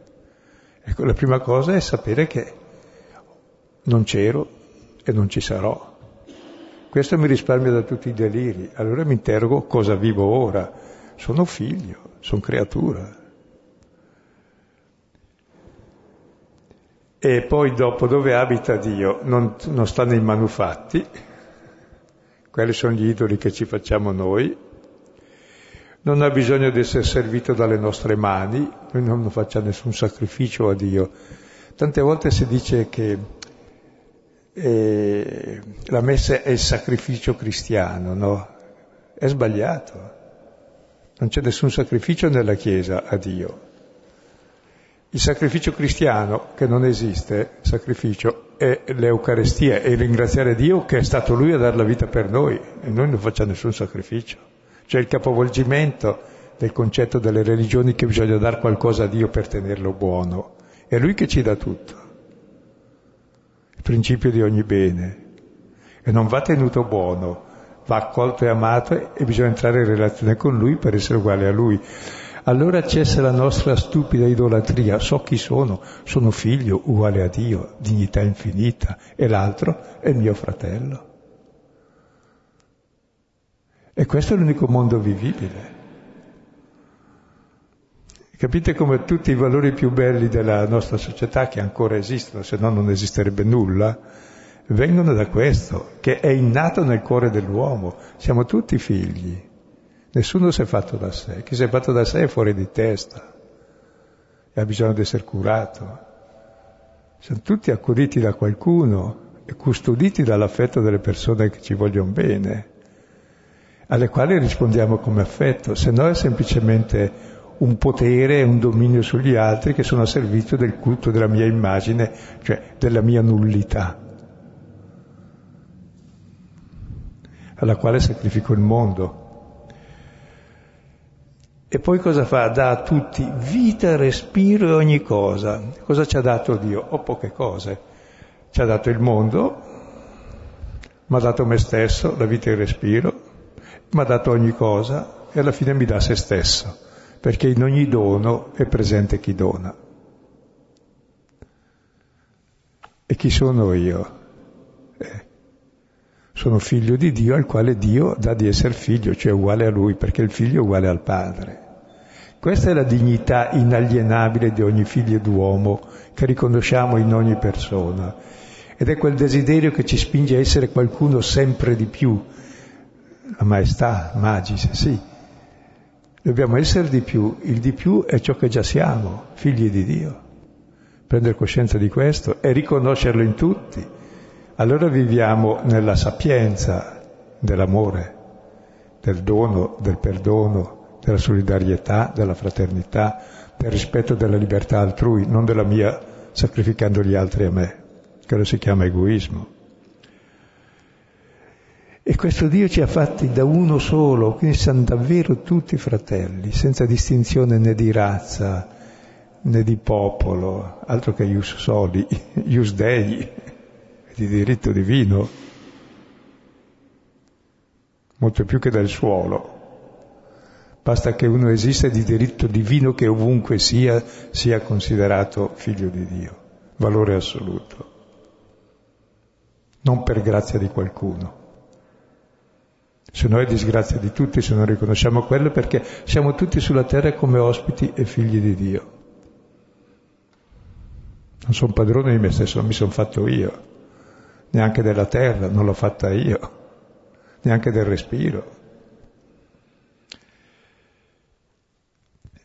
Ecco, la prima cosa è sapere che non c'ero e non ci sarò. Questo mi risparmia da tutti i deliri. Allora mi interrogo cosa vivo ora. Sono figlio, sono creatura. E poi dopo dove abita Dio? Non, non sta nei manufatti, quelli sono gli idoli che ci facciamo noi, non ha bisogno di essere servito dalle nostre mani, noi non facciamo nessun sacrificio a Dio. Tante volte si dice che eh, la messa è il sacrificio cristiano, no? È sbagliato. Non c'è nessun sacrificio nella Chiesa a Dio. Il sacrificio cristiano, che non esiste, sacrificio, è l'Eucarestia, è ringraziare Dio che è stato Lui a dare la vita per noi e noi non facciamo nessun sacrificio. Cioè il capovolgimento del concetto delle religioni che bisogna dare qualcosa a Dio per tenerlo buono. È Lui che ci dà tutto, principio di ogni bene. E non va tenuto buono, va accolto e amato e bisogna entrare in relazione con Lui per essere uguale a Lui. Allora cessa la nostra stupida idolatria. So chi sono, sono figlio uguale a Dio, dignità infinita, e l'altro è mio fratello. E questo è l'unico mondo vivibile. Capite come tutti i valori più belli della nostra società, che ancora esistono, se no non esisterebbe nulla, vengono da questo, che è innato nel cuore dell'uomo. Siamo tutti figli. Nessuno si è fatto da sé. Chi si è fatto da sé è fuori di testa e ha bisogno di essere curato. Siamo tutti accuditi da qualcuno e custoditi dall'affetto delle persone che ci vogliono bene, alle quali rispondiamo come affetto, se no è semplicemente un potere un dominio sugli altri che sono a servizio del culto della mia immagine, cioè della mia nullità, alla quale sacrifico il mondo. E poi cosa fa? Dà a tutti vita, respiro e ogni cosa. Cosa ci ha dato Dio? O oh, poche cose. Ci ha dato il mondo, mi ha dato me stesso, la vita e il respiro, mi ha dato ogni cosa e alla fine mi dà se stesso, perché in ogni dono è presente chi dona. E chi sono io? Eh, sono figlio di Dio al quale Dio dà di essere figlio, cioè uguale a lui, perché il figlio è uguale al padre. Questa è la dignità inalienabile di ogni figlio d'uomo che riconosciamo in ogni persona. Ed è quel desiderio che ci spinge a essere qualcuno sempre di più. La maestà, magis, sì. Dobbiamo essere di più. Il di più è ciò che già siamo, figli di Dio. Prendere coscienza di questo e riconoscerlo in tutti allora viviamo nella sapienza dell'amore, del dono, del perdono, della solidarietà, della fraternità, del rispetto della libertà altrui, non della mia sacrificando gli altri a me. Quello si chiama egoismo. E questo Dio ci ha fatti da uno solo, quindi siamo davvero tutti fratelli, senza distinzione né di razza né di popolo, altro che ius soli, ius dei di diritto divino, molto più che del suolo. Basta che uno esista di diritto divino che ovunque sia, sia considerato figlio di Dio, valore assoluto, non per grazia di qualcuno. Se no è disgrazia di tutti se non riconosciamo quello perché siamo tutti sulla terra come ospiti e figli di Dio. Non sono padrone di me stesso, non mi sono fatto io neanche della terra, non l'ho fatta io, neanche del respiro.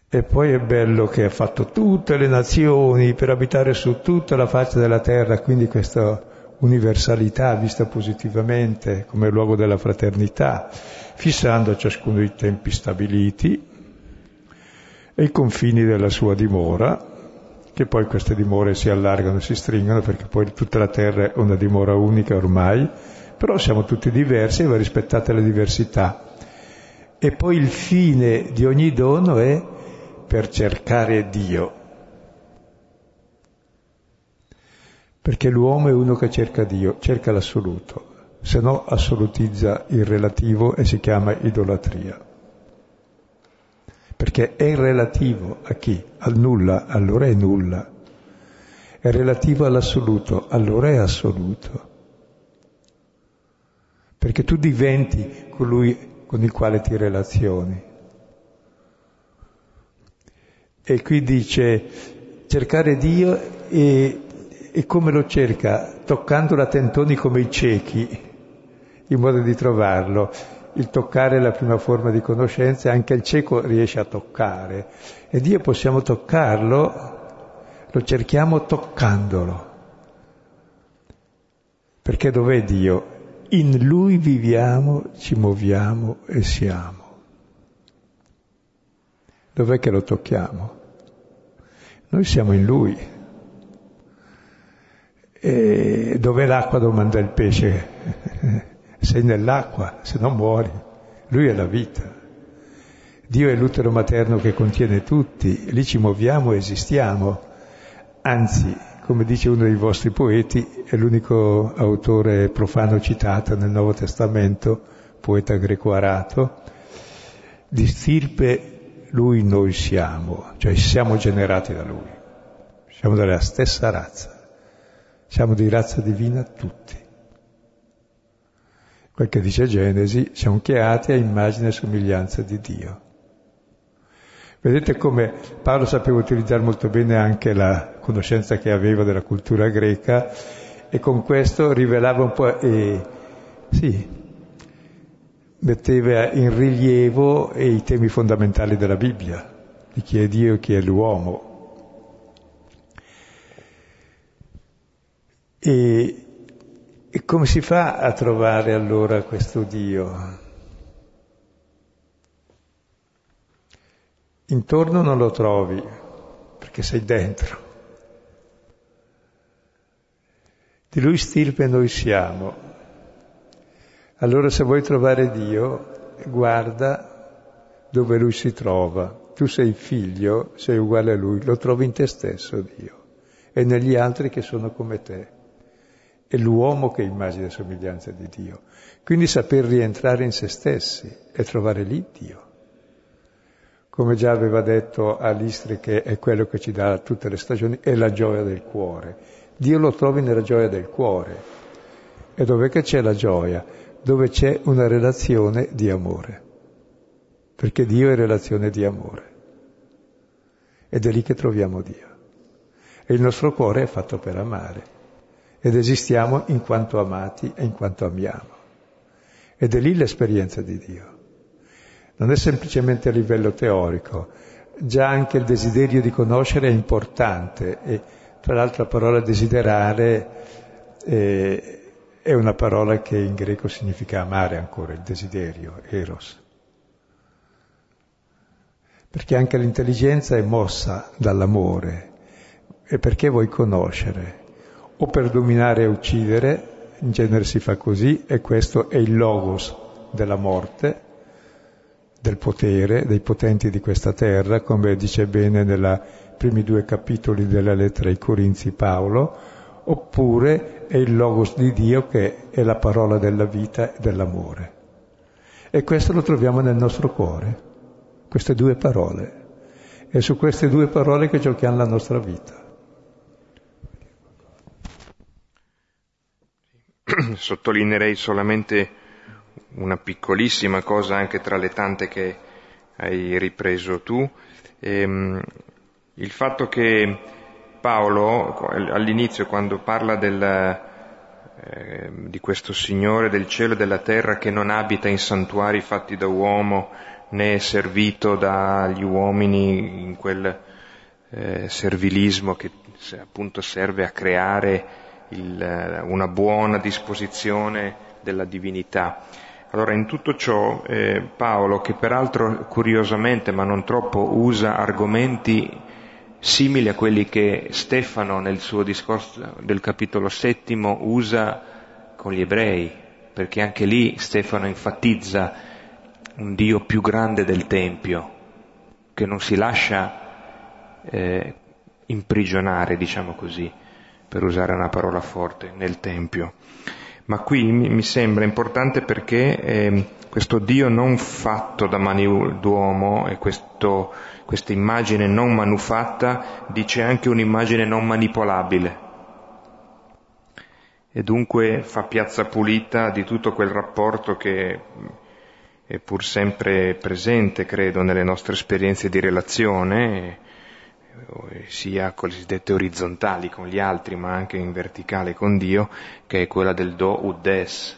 E poi è bello che ha fatto tutte le nazioni per abitare su tutta la faccia della terra, quindi questa universalità vista positivamente come luogo della fraternità, fissando a ciascuno i tempi stabiliti e i confini della sua dimora, che poi queste dimore si allargano e si stringono perché poi tutta la terra è una dimora unica ormai, però siamo tutti diversi e va rispettata la diversità. E poi il fine di ogni dono è per cercare Dio. Perché l'uomo è uno che cerca Dio, cerca l'assoluto. se no assolutizza il relativo e si chiama idolatria. Perché è relativo a chi? Al nulla, allora è nulla. È relativo all'assoluto, allora è assoluto. Perché tu diventi colui con il quale ti relazioni. E qui dice cercare Dio e, e come lo cerca? Toccandolo a tentoni come i ciechi, in modo di trovarlo. Il toccare è la prima forma di conoscenza anche il cieco riesce a toccare. E Dio possiamo toccarlo, lo cerchiamo toccandolo. Perché dov'è Dio? In Lui viviamo, ci muoviamo e siamo. Dov'è che lo tocchiamo? Noi siamo in Lui. E dov'è l'acqua domanda il pesce? Sei nell'acqua, se no muori. Lui è la vita. Dio è l'utero materno che contiene tutti, lì ci muoviamo e esistiamo. Anzi, come dice uno dei vostri poeti, è l'unico autore profano citato nel Nuovo Testamento, poeta greco-arato, di stirpe lui noi siamo, cioè siamo generati da lui, siamo della stessa razza, siamo di razza divina tutti. Quel che dice Genesi, siamo creati a immagine e somiglianza di Dio. Vedete come Paolo sapeva utilizzare molto bene anche la conoscenza che aveva della cultura greca e con questo rivelava un po', e, sì, metteva in rilievo i temi fondamentali della Bibbia, di chi è Dio e chi è l'uomo. E, e come si fa a trovare allora questo Dio? Intorno non lo trovi, perché sei dentro. Di lui stirpe noi siamo. Allora se vuoi trovare Dio, guarda dove lui si trova. Tu sei figlio, sei uguale a lui, lo trovi in te stesso Dio e negli altri che sono come te. È l'uomo che immagina e somiglianza di Dio. Quindi saper rientrare in se stessi e trovare lì Dio come già aveva detto Alistri, che è quello che ci dà tutte le stagioni, è la gioia del cuore. Dio lo trovi nella gioia del cuore. E dove c'è la gioia? Dove c'è una relazione di amore. Perché Dio è relazione di amore. Ed è lì che troviamo Dio. E il nostro cuore è fatto per amare. Ed esistiamo in quanto amati e in quanto amiamo. Ed è lì l'esperienza di Dio non è semplicemente a livello teorico, già anche il desiderio di conoscere è importante e tra l'altro la parola desiderare eh, è una parola che in greco significa amare ancora, il desiderio, eros. Perché anche l'intelligenza è mossa dall'amore e perché vuoi conoscere, o per dominare e uccidere, in genere si fa così, e questo è il logos della morte, del potere, dei potenti di questa terra, come dice bene nei primi due capitoli della lettera ai Corinzi Paolo, oppure è il logos di Dio che è la parola della vita e dell'amore. E questo lo troviamo nel nostro cuore, queste due parole. È su queste due parole che giochiamo la nostra vita. Sottolineerei solamente una piccolissima cosa anche tra le tante che hai ripreso tu, ehm, il fatto che Paolo all'inizio quando parla del, eh, di questo Signore del cielo e della terra che non abita in santuari fatti da uomo né è servito dagli uomini in quel eh, servilismo che appunto serve a creare il, una buona disposizione della divinità. Allora in tutto ciò eh, Paolo, che peraltro curiosamente ma non troppo usa argomenti simili a quelli che Stefano nel suo discorso del capitolo settimo usa con gli ebrei, perché anche lì Stefano enfatizza un Dio più grande del Tempio, che non si lascia eh, imprigionare, diciamo così, per usare una parola forte, nel Tempio. Ma qui mi sembra importante perché eh, questo Dio non fatto da mani d'uomo e questo, questa immagine non manufatta dice anche un'immagine non manipolabile e dunque fa piazza pulita di tutto quel rapporto che è pur sempre presente, credo, nelle nostre esperienze di relazione, sia cosiddette orizzontali con gli altri, ma anche in verticale con Dio, che è quella del do ud des.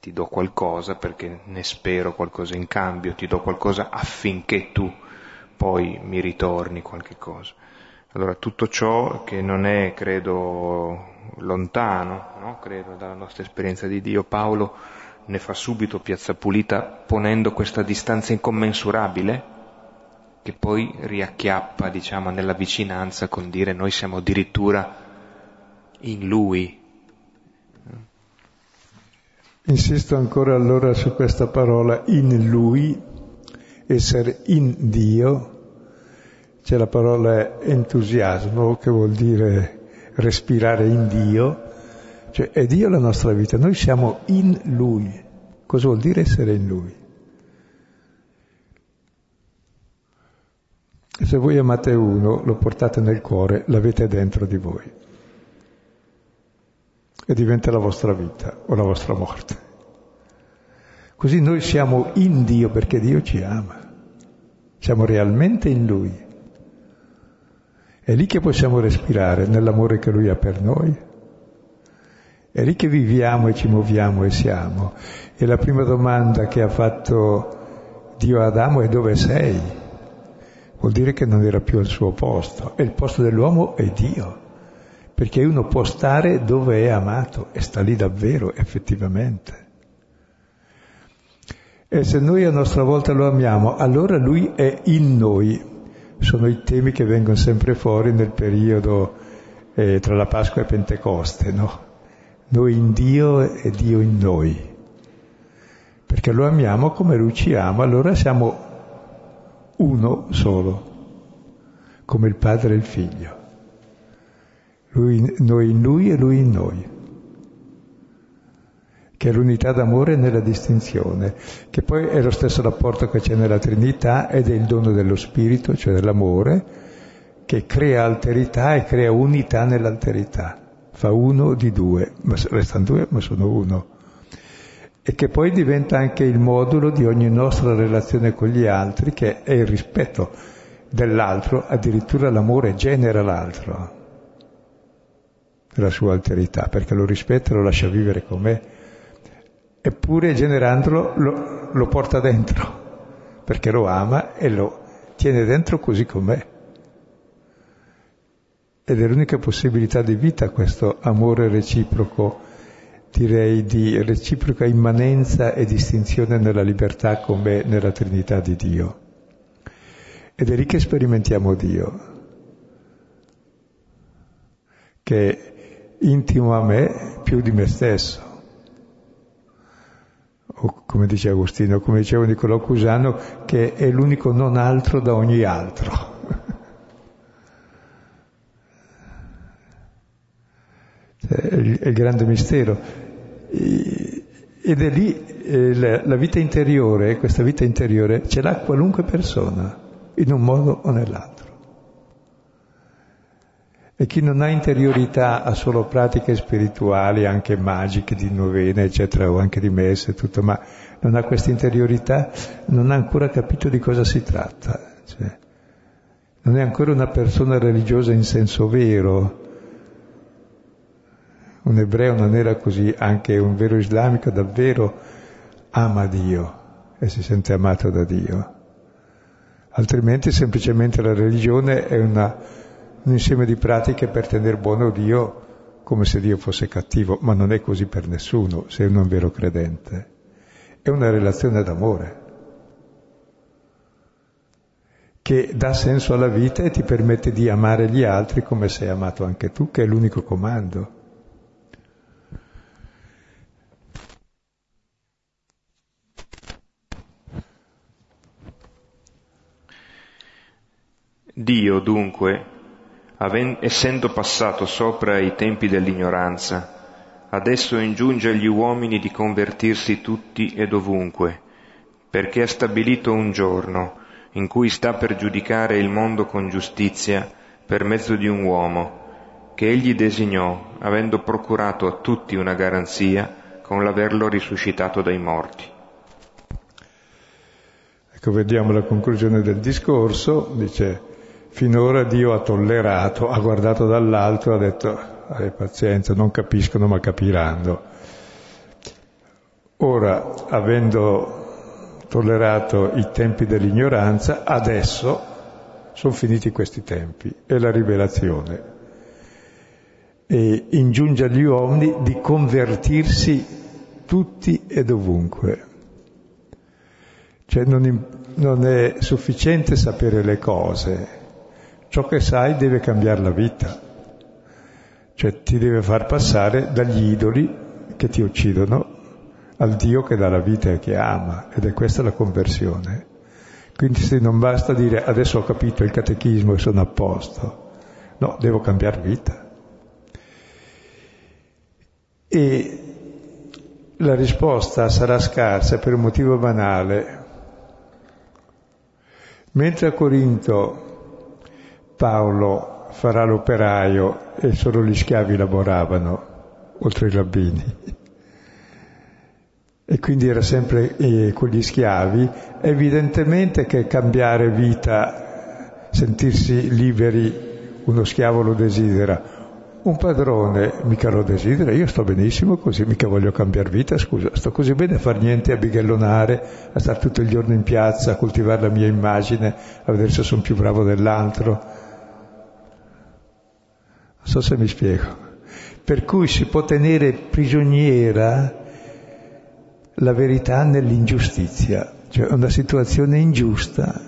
Ti do qualcosa perché ne spero qualcosa in cambio, ti do qualcosa affinché tu poi mi ritorni qualche cosa. Allora tutto ciò che non è, credo, lontano, no? credo, dalla nostra esperienza di Dio, Paolo ne fa subito piazza pulita ponendo questa distanza incommensurabile che poi riacchiappa, diciamo, nella vicinanza con dire noi siamo addirittura in Lui. Insisto ancora allora su questa parola in Lui, essere in Dio, c'è la parola entusiasmo che vuol dire respirare in Dio, cioè è Dio la nostra vita, noi siamo in Lui. Cosa vuol dire essere in Lui? Se voi amate uno, lo portate nel cuore, l'avete dentro di voi. E diventa la vostra vita o la vostra morte. Così noi siamo in Dio perché Dio ci ama. Siamo realmente in Lui. È lì che possiamo respirare, nell'amore che Lui ha per noi. È lì che viviamo e ci muoviamo e siamo. E la prima domanda che ha fatto Dio ad Adamo è dove sei? Vuol dire che non era più al suo posto. E il posto dell'uomo è Dio. Perché uno può stare dove è amato e sta lì davvero, effettivamente. E se noi a nostra volta lo amiamo, allora Lui è in noi, sono i temi che vengono sempre fuori nel periodo eh, tra la Pasqua e Pentecoste, no? Noi in Dio e Dio in noi. Perché lo amiamo come Lui ci ama, allora siamo uno solo, come il Padre e il Figlio. Lui, noi in Lui e Lui in noi che è l'unità d'amore nella distinzione, che poi è lo stesso rapporto che c'è nella Trinità ed è il dono dello Spirito, cioè dell'amore, che crea alterità e crea unità nell'alterità. Fa uno di due, ma restano due, ma sono uno. E che poi diventa anche il modulo di ogni nostra relazione con gli altri, che è il rispetto dell'altro, addirittura l'amore genera l'altro, la sua alterità, perché lo rispetta e lo lascia vivere com'è eppure generandolo lo, lo porta dentro, perché lo ama e lo tiene dentro così com'è. Ed è l'unica possibilità di vita questo amore reciproco, direi di reciproca immanenza e distinzione nella libertà come nella Trinità di Dio. Ed è lì che sperimentiamo Dio, che è intimo a me più di me stesso o come dice Agostino, come diceva Niccolò Cusano, che è l'unico non altro da ogni altro. è il grande mistero. Ed è lì eh, la vita interiore, questa vita interiore, ce l'ha qualunque persona, in un modo o nell'altro. E chi non ha interiorità ha solo pratiche spirituali, anche magiche, di novena, eccetera, o anche di messe tutto, ma non ha questa interiorità, non ha ancora capito di cosa si tratta. Cioè, non è ancora una persona religiosa in senso vero. Un ebreo non era così, anche un vero islamico davvero ama Dio e si sente amato da Dio. Altrimenti semplicemente la religione è una un insieme di pratiche per tenere buono Dio come se Dio fosse cattivo, ma non è così per nessuno, se è un vero credente. È una relazione d'amore che dà senso alla vita e ti permette di amare gli altri come sei amato anche tu, che è l'unico comando. Dio dunque essendo passato sopra i tempi dell'ignoranza, adesso ingiunge agli uomini di convertirsi tutti e dovunque, perché ha stabilito un giorno in cui sta per giudicare il mondo con giustizia per mezzo di un uomo, che egli designò, avendo procurato a tutti una garanzia con l'averlo risuscitato dai morti. Ecco, vediamo la conclusione del discorso, dice, finora Dio ha tollerato, ha guardato dall'alto, ha detto, hai pazienza, non capiscono ma capiranno. Ora, avendo tollerato i tempi dell'ignoranza, adesso sono finiti questi tempi, è la rivelazione. E ingiunge agli uomini di convertirsi tutti e dovunque. Cioè non, non è sufficiente sapere le cose, ciò che sai deve cambiare la vita, cioè ti deve far passare dagli idoli che ti uccidono al Dio che dà la vita e che ama, ed è questa la conversione. Quindi se non basta dire adesso ho capito il catechismo e sono a posto, no, devo cambiare vita. E la risposta sarà scarsa per un motivo banale. Mentre a Corinto Paolo farà l'operaio e solo gli schiavi lavoravano, oltre ai rabbini, e quindi era sempre eh, con gli schiavi, evidentemente che cambiare vita, sentirsi liberi, uno schiavo lo desidera, un padrone mica lo desidera, io sto benissimo così, mica voglio cambiare vita, scusa, sto così bene a far niente, a bighellonare, a stare tutto il giorno in piazza, a coltivare la mia immagine, a vedere se sono più bravo dell'altro. Non so se mi spiego. Per cui si può tenere prigioniera la verità nell'ingiustizia, cioè una situazione ingiusta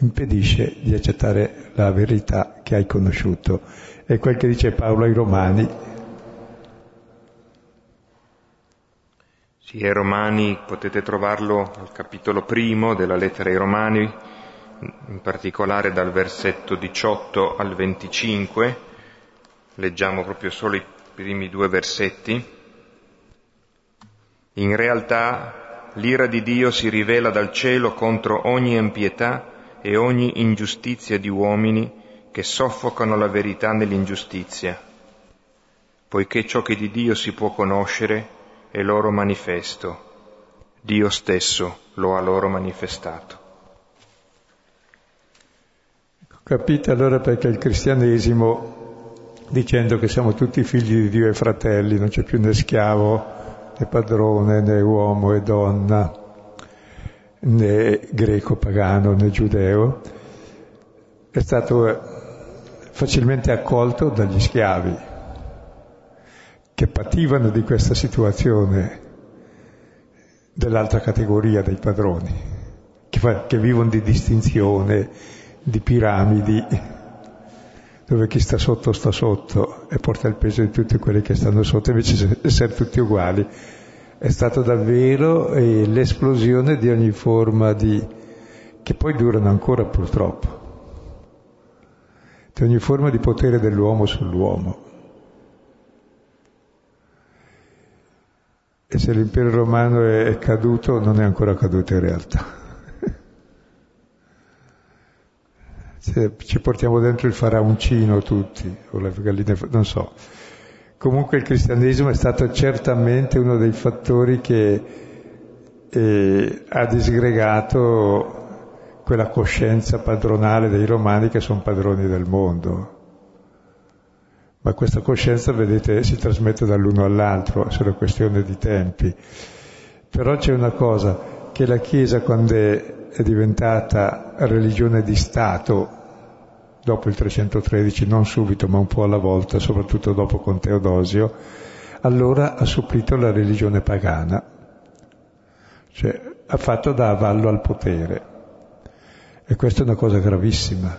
impedisce di accettare la verità che hai conosciuto. È quel che dice Paolo ai Romani. Sì, ai Romani potete trovarlo al capitolo primo della lettera ai Romani, in particolare dal versetto 18 al 25. Leggiamo proprio solo i primi due versetti. In realtà l'ira di Dio si rivela dal cielo contro ogni impietà e ogni ingiustizia di uomini che soffocano la verità nell'ingiustizia, poiché ciò che di Dio si può conoscere è loro manifesto. Dio stesso lo ha loro manifestato. Capite allora perché il cristianesimo, dicendo che siamo tutti figli di Dio e fratelli, non c'è più né schiavo, né padrone, né uomo e donna, né greco pagano, né giudeo, è stato facilmente accolto dagli schiavi che pativano di questa situazione dell'altra categoria dei padroni, che, fa, che vivono di distinzione, di piramidi, dove chi sta sotto sta sotto e porta il peso di tutti quelli che stanno sotto, invece essere tutti uguali. È stata davvero eh, l'esplosione di ogni forma di... che poi durano ancora purtroppo, di ogni forma di potere dell'uomo sull'uomo. E se l'impero romano è caduto, non è ancora caduto in realtà. Se ci portiamo dentro il faraoncino tutti, o le galline, non so. Comunque il cristianesimo è stato certamente uno dei fattori che eh, ha disgregato quella coscienza padronale dei romani che sono padroni del mondo. Ma questa coscienza, vedete, si trasmette dall'uno all'altro, è solo questione di tempi. Però c'è una cosa, che la Chiesa quando è, è diventata religione di Stato, dopo il 313, non subito ma un po' alla volta, soprattutto dopo con Teodosio, allora ha supplito la religione pagana, cioè ha fatto da avallo al potere. E questa è una cosa gravissima,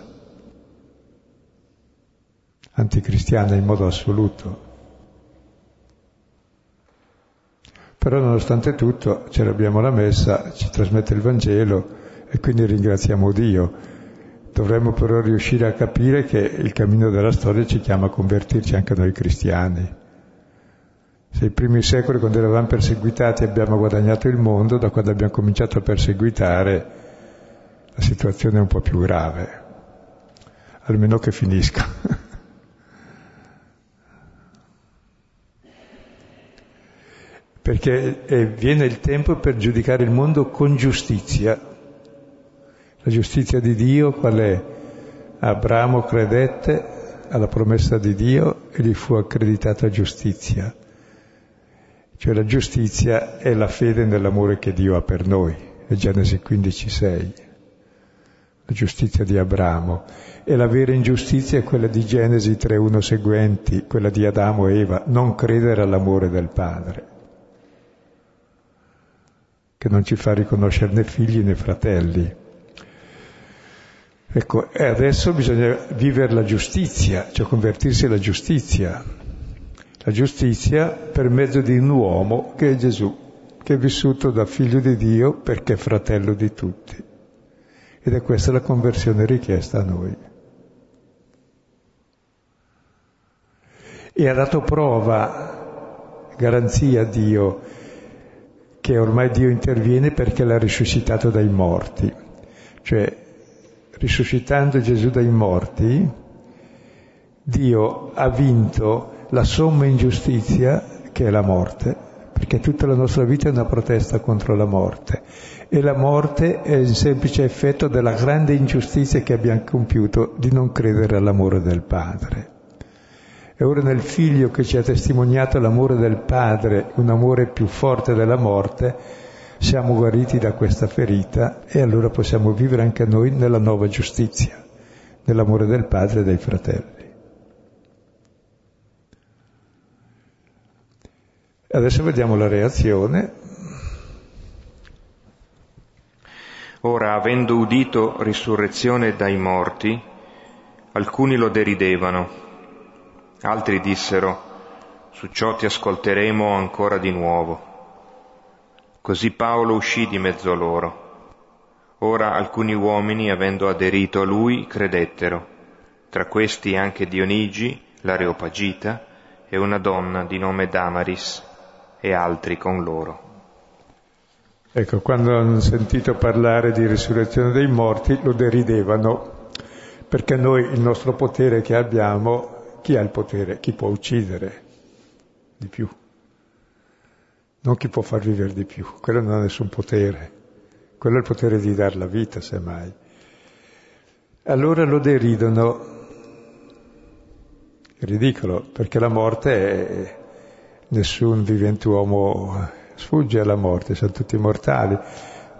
anticristiana in modo assoluto. Però nonostante tutto ce l'abbiamo la messa, ci trasmette il Vangelo e quindi ringraziamo Dio Dovremmo però riuscire a capire che il cammino della storia ci chiama a convertirci anche noi cristiani. Se i primi secoli, quando eravamo perseguitati, abbiamo guadagnato il mondo, da quando abbiamo cominciato a perseguitare, la situazione è un po' più grave. Almeno che finisca. Perché eh, viene il tempo per giudicare il mondo con giustizia. La giustizia di Dio qual è? Abramo credette alla promessa di Dio e gli fu accreditata giustizia. Cioè la giustizia è la fede nell'amore che Dio ha per noi, è Genesi 15,6. La giustizia di Abramo. E la vera ingiustizia è quella di Genesi 3.1 seguenti, quella di Adamo e Eva, non credere all'amore del Padre, che non ci fa riconoscere né figli né fratelli. Ecco, e adesso bisogna vivere la giustizia, cioè convertirsi alla giustizia. La giustizia per mezzo di un uomo che è Gesù, che è vissuto da figlio di Dio perché è fratello di tutti. Ed è questa la conversione richiesta a noi. E ha dato prova, garanzia a Dio, che ormai Dio interviene perché l'ha risuscitato dai morti. Cioè risuscitando Gesù dai morti, Dio ha vinto la somma ingiustizia che è la morte, perché tutta la nostra vita è una protesta contro la morte e la morte è il semplice effetto della grande ingiustizia che abbiamo compiuto di non credere all'amore del Padre. E ora nel figlio che ci ha testimoniato l'amore del Padre, un amore più forte della morte, siamo guariti da questa ferita e allora possiamo vivere anche noi nella nuova giustizia, nell'amore del Padre e dei fratelli. Adesso vediamo la reazione. Ora, avendo udito risurrezione dai morti, alcuni lo deridevano, altri dissero, su ciò ti ascolteremo ancora di nuovo. Così Paolo uscì di mezzo a loro. Ora alcuni uomini, avendo aderito a lui, credettero, tra questi anche Dionigi, l'Areopagita, e una donna di nome Damaris, e altri con loro. Ecco, quando hanno sentito parlare di risurrezione dei morti lo deridevano, perché noi il nostro potere che abbiamo, chi ha il potere? Chi può uccidere di più? Non chi può far vivere di più, quello non ha nessun potere, quello è il potere di dar la vita, semmai. Allora lo deridono. Ridicolo, perché la morte è... nessun vivente uomo sfugge alla morte, sono tutti mortali.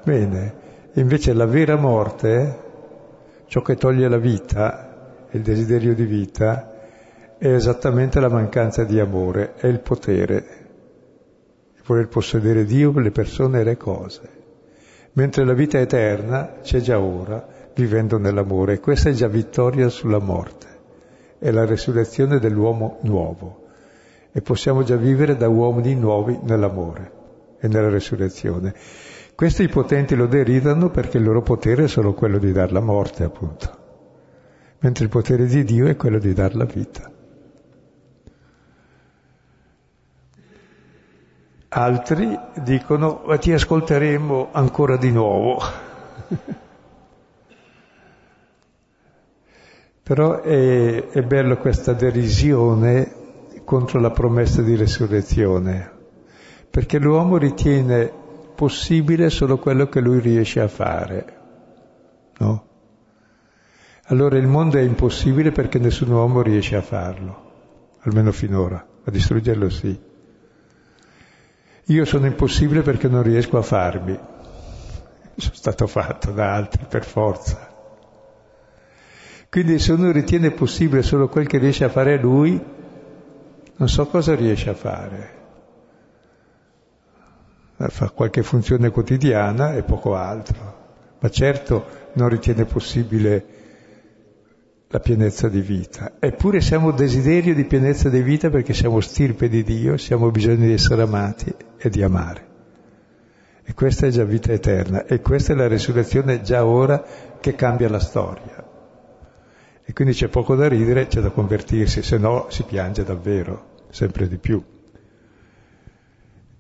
Bene, invece la vera morte, ciò che toglie la vita, il desiderio di vita, è esattamente la mancanza di amore, è il potere voler possedere Dio, le persone e le cose. Mentre la vita eterna c'è già ora, vivendo nell'amore. E questa è già vittoria sulla morte. È la resurrezione dell'uomo nuovo. E possiamo già vivere da uomini nuovi nell'amore e nella resurrezione. Questi potenti lo deridano perché il loro potere è solo quello di dar la morte, appunto. Mentre il potere di Dio è quello di dar la vita. Altri dicono ma ti ascolteremo ancora di nuovo. Però è, è bello questa derisione contro la promessa di resurrezione, perché l'uomo ritiene possibile solo quello che lui riesce a fare, no? Allora il mondo è impossibile perché nessun uomo riesce a farlo, almeno finora, a distruggerlo sì. Io sono impossibile perché non riesco a farmi. Sono stato fatto da altri per forza. Quindi se uno ritiene possibile solo quel che riesce a fare lui, non so cosa riesce a fare. Fa qualche funzione quotidiana e poco altro. Ma certo non ritiene possibile la pienezza di vita. Eppure siamo desiderio di pienezza di vita perché siamo stirpe di Dio, siamo bisogno di essere amati e di amare. E questa è già vita eterna e questa è la risurrezione già ora che cambia la storia. E quindi c'è poco da ridere, c'è da convertirsi, se no si piange davvero, sempre di più.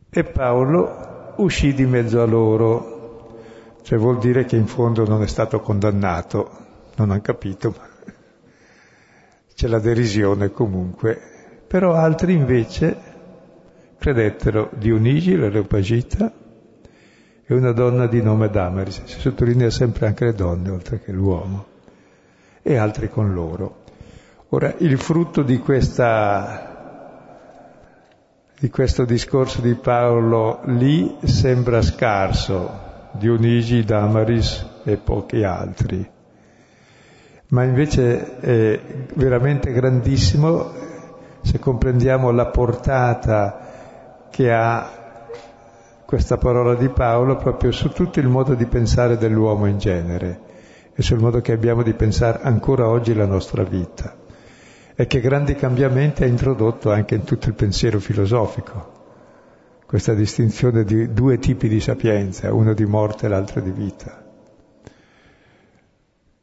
E Paolo uscì di mezzo a loro, cioè vuol dire che in fondo non è stato condannato, non hanno capito, ma c'è la derisione comunque. Però altri invece credettero Dionigi, l'Areopagita, e una donna di nome Damaris, si sottolinea sempre anche le donne oltre che l'uomo, e altri con loro. Ora, il frutto di, questa, di questo discorso di Paolo lì sembra scarso, Dionigi, Damaris e pochi altri, ma invece è veramente grandissimo se comprendiamo la portata che ha questa parola di Paolo proprio su tutto il modo di pensare dell'uomo in genere e sul modo che abbiamo di pensare ancora oggi la nostra vita e che grandi cambiamenti ha introdotto anche in tutto il pensiero filosofico, questa distinzione di due tipi di sapienza, uno di morte e l'altro di vita.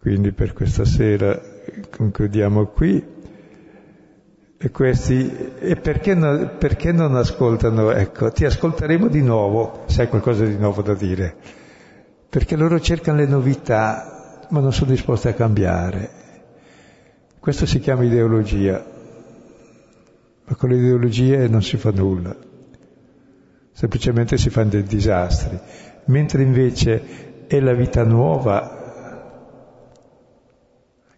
Quindi per questa sera concludiamo qui. E questi, e perché, no, perché non ascoltano? Ecco, ti ascolteremo di nuovo, se hai qualcosa di nuovo da dire. Perché loro cercano le novità, ma non sono disposti a cambiare. Questo si chiama ideologia, ma con le ideologie non si fa nulla, semplicemente si fanno dei disastri. Mentre invece è la vita nuova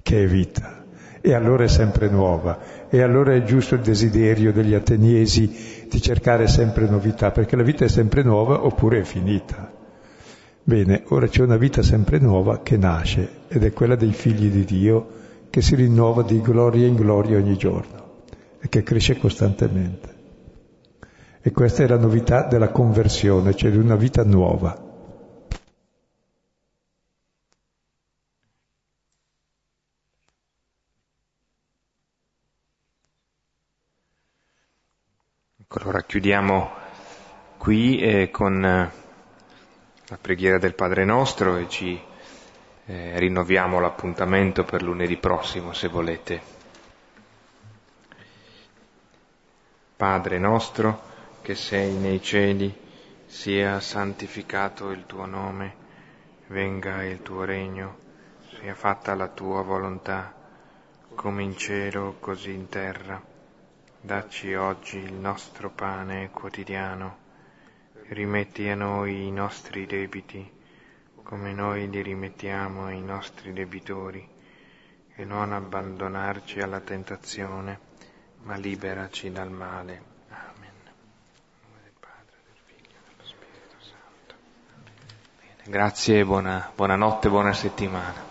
che è vita e allora è sempre nuova. E allora è giusto il desiderio degli ateniesi di cercare sempre novità, perché la vita è sempre nuova oppure è finita. Bene, ora c'è una vita sempre nuova che nasce ed è quella dei figli di Dio che si rinnova di gloria in gloria ogni giorno e che cresce costantemente. E questa è la novità della conversione, cioè di una vita nuova. Allora chiudiamo qui eh, con eh, la preghiera del Padre nostro e ci eh, rinnoviamo l'appuntamento per lunedì prossimo, se volete. Padre nostro che sei nei cieli, sia santificato il tuo nome, venga il tuo regno, sia fatta la tua volontà, come in cielo così in terra. Dacci oggi il nostro pane quotidiano, rimetti a noi i nostri debiti, come noi li rimettiamo ai nostri debitori, e non abbandonarci alla tentazione, ma liberaci dal male. Amen. Grazie buona, buonanotte, buona settimana.